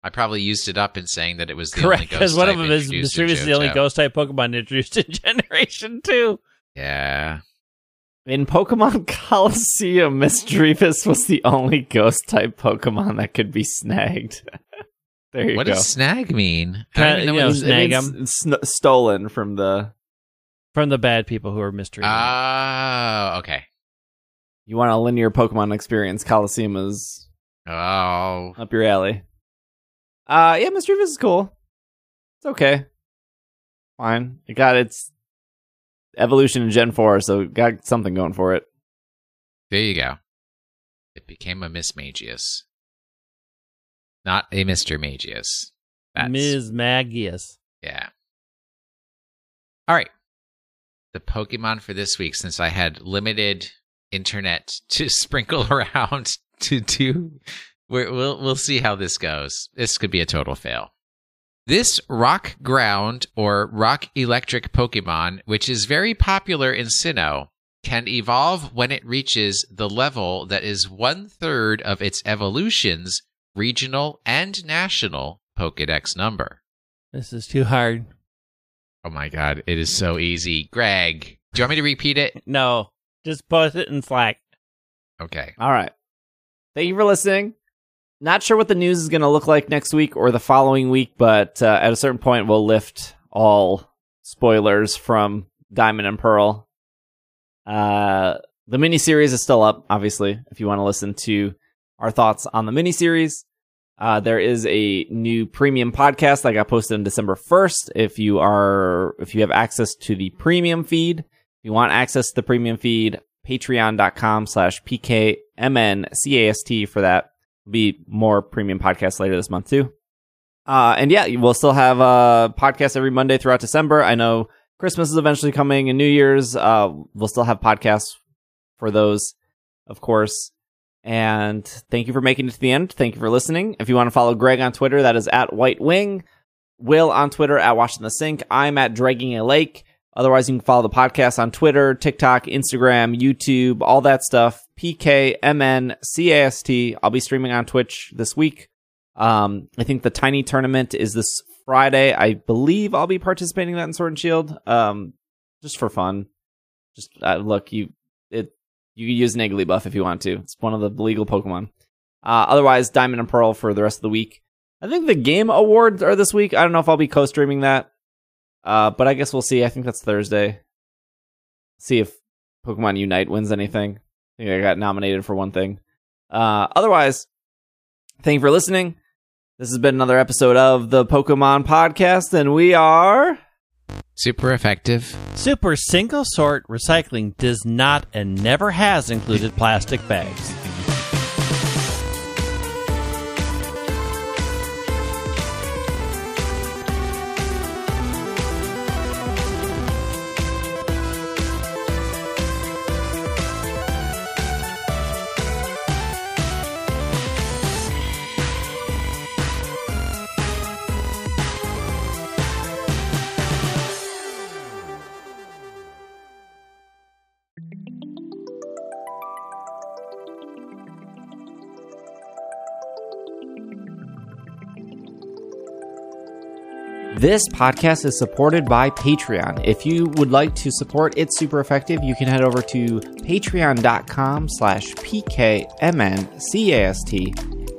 I probably used it up in saying that it was the Correct, only because one of them is introduced in is the only ghost type Pokemon introduced in Generation 2. Yeah. In Pokemon Coliseum, Misdreavus was the only ghost type Pokemon that could be snagged. there you What go. does snag mean? I Kinda, don't even know you know, It snag means 'em. sn- stolen from the. From the bad people who are mistreated. Oh, okay. You want a linear Pokemon experience? Coliseum is Oh, up your alley. Uh, yeah, Misdreavus is cool. It's okay. Fine. It got its evolution in Gen 4, so got something going for it. there you go. It became a Mismagius. Not a Mr. Magius. That's, Ms. Magius. Yeah. All right. The Pokemon for this week, since I had limited internet to sprinkle around to do, we'll we'll see how this goes. This could be a total fail. This rock ground or rock electric Pokemon, which is very popular in Sinnoh, can evolve when it reaches the level that is one third of its evolution's regional and national Pokedex number. This is too hard. Oh my god, it is so easy. Greg, do you want me to repeat it? No. Just post it in Slack. Okay. All right. Thank you for listening. Not sure what the news is going to look like next week or the following week, but uh, at a certain point, we'll lift all spoilers from Diamond and Pearl. Uh, the miniseries is still up, obviously, if you want to listen to our thoughts on the miniseries. Uh, there is a new premium podcast that got posted on December 1st. If you are, if you have access to the premium feed, if you want access to the premium feed, patreon.com slash pkmncast for that. Be more premium podcasts later this month too. Uh, and yeah, we'll still have a podcast every Monday throughout December. I know Christmas is eventually coming and New Year's. Uh, we'll still have podcasts for those, of course. And thank you for making it to the end. Thank you for listening. If you want to follow Greg on Twitter, that is at White Wing. Will on Twitter at Watching the Sink. I'm at Dragging a Lake. Otherwise, you can follow the podcast on Twitter, TikTok, Instagram, YouTube, all that stuff. PKMNCAST. I'll be streaming on Twitch this week. Um, I think the Tiny Tournament is this Friday. I believe I'll be participating in that in Sword and Shield. Um, just for fun. Just uh, look, you it you use an Igglybuff if you want to. It's one of the legal Pokemon. Uh, otherwise, Diamond and Pearl for the rest of the week. I think the game awards are this week. I don't know if I'll be co-streaming that. Uh, but I guess we'll see. I think that's Thursday. See if Pokemon Unite wins anything. I think I got nominated for one thing. Uh, otherwise, thank you for listening. This has been another episode of the Pokemon Podcast, and we are. Super effective. Super single sort recycling does not and never has included plastic bags. This podcast is supported by Patreon. If you would like to support It's Super Effective, you can head over to patreon.com slash pkmncast.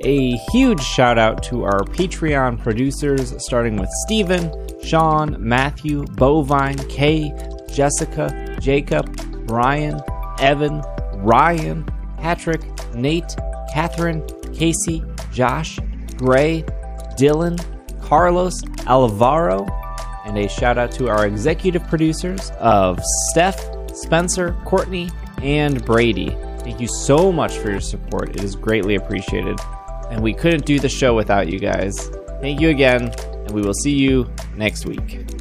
A huge shout out to our Patreon producers, starting with Steven, Sean, Matthew, Bovine, Kay, Jessica, Jacob, Brian, Evan, Ryan, Patrick, Nate, Catherine, Casey, Josh, Gray, Dylan, Carlos, Alvaro, and a shout out to our executive producers of Steph, Spencer, Courtney, and Brady. Thank you so much for your support. It is greatly appreciated. And we couldn't do the show without you guys. Thank you again, and we will see you next week.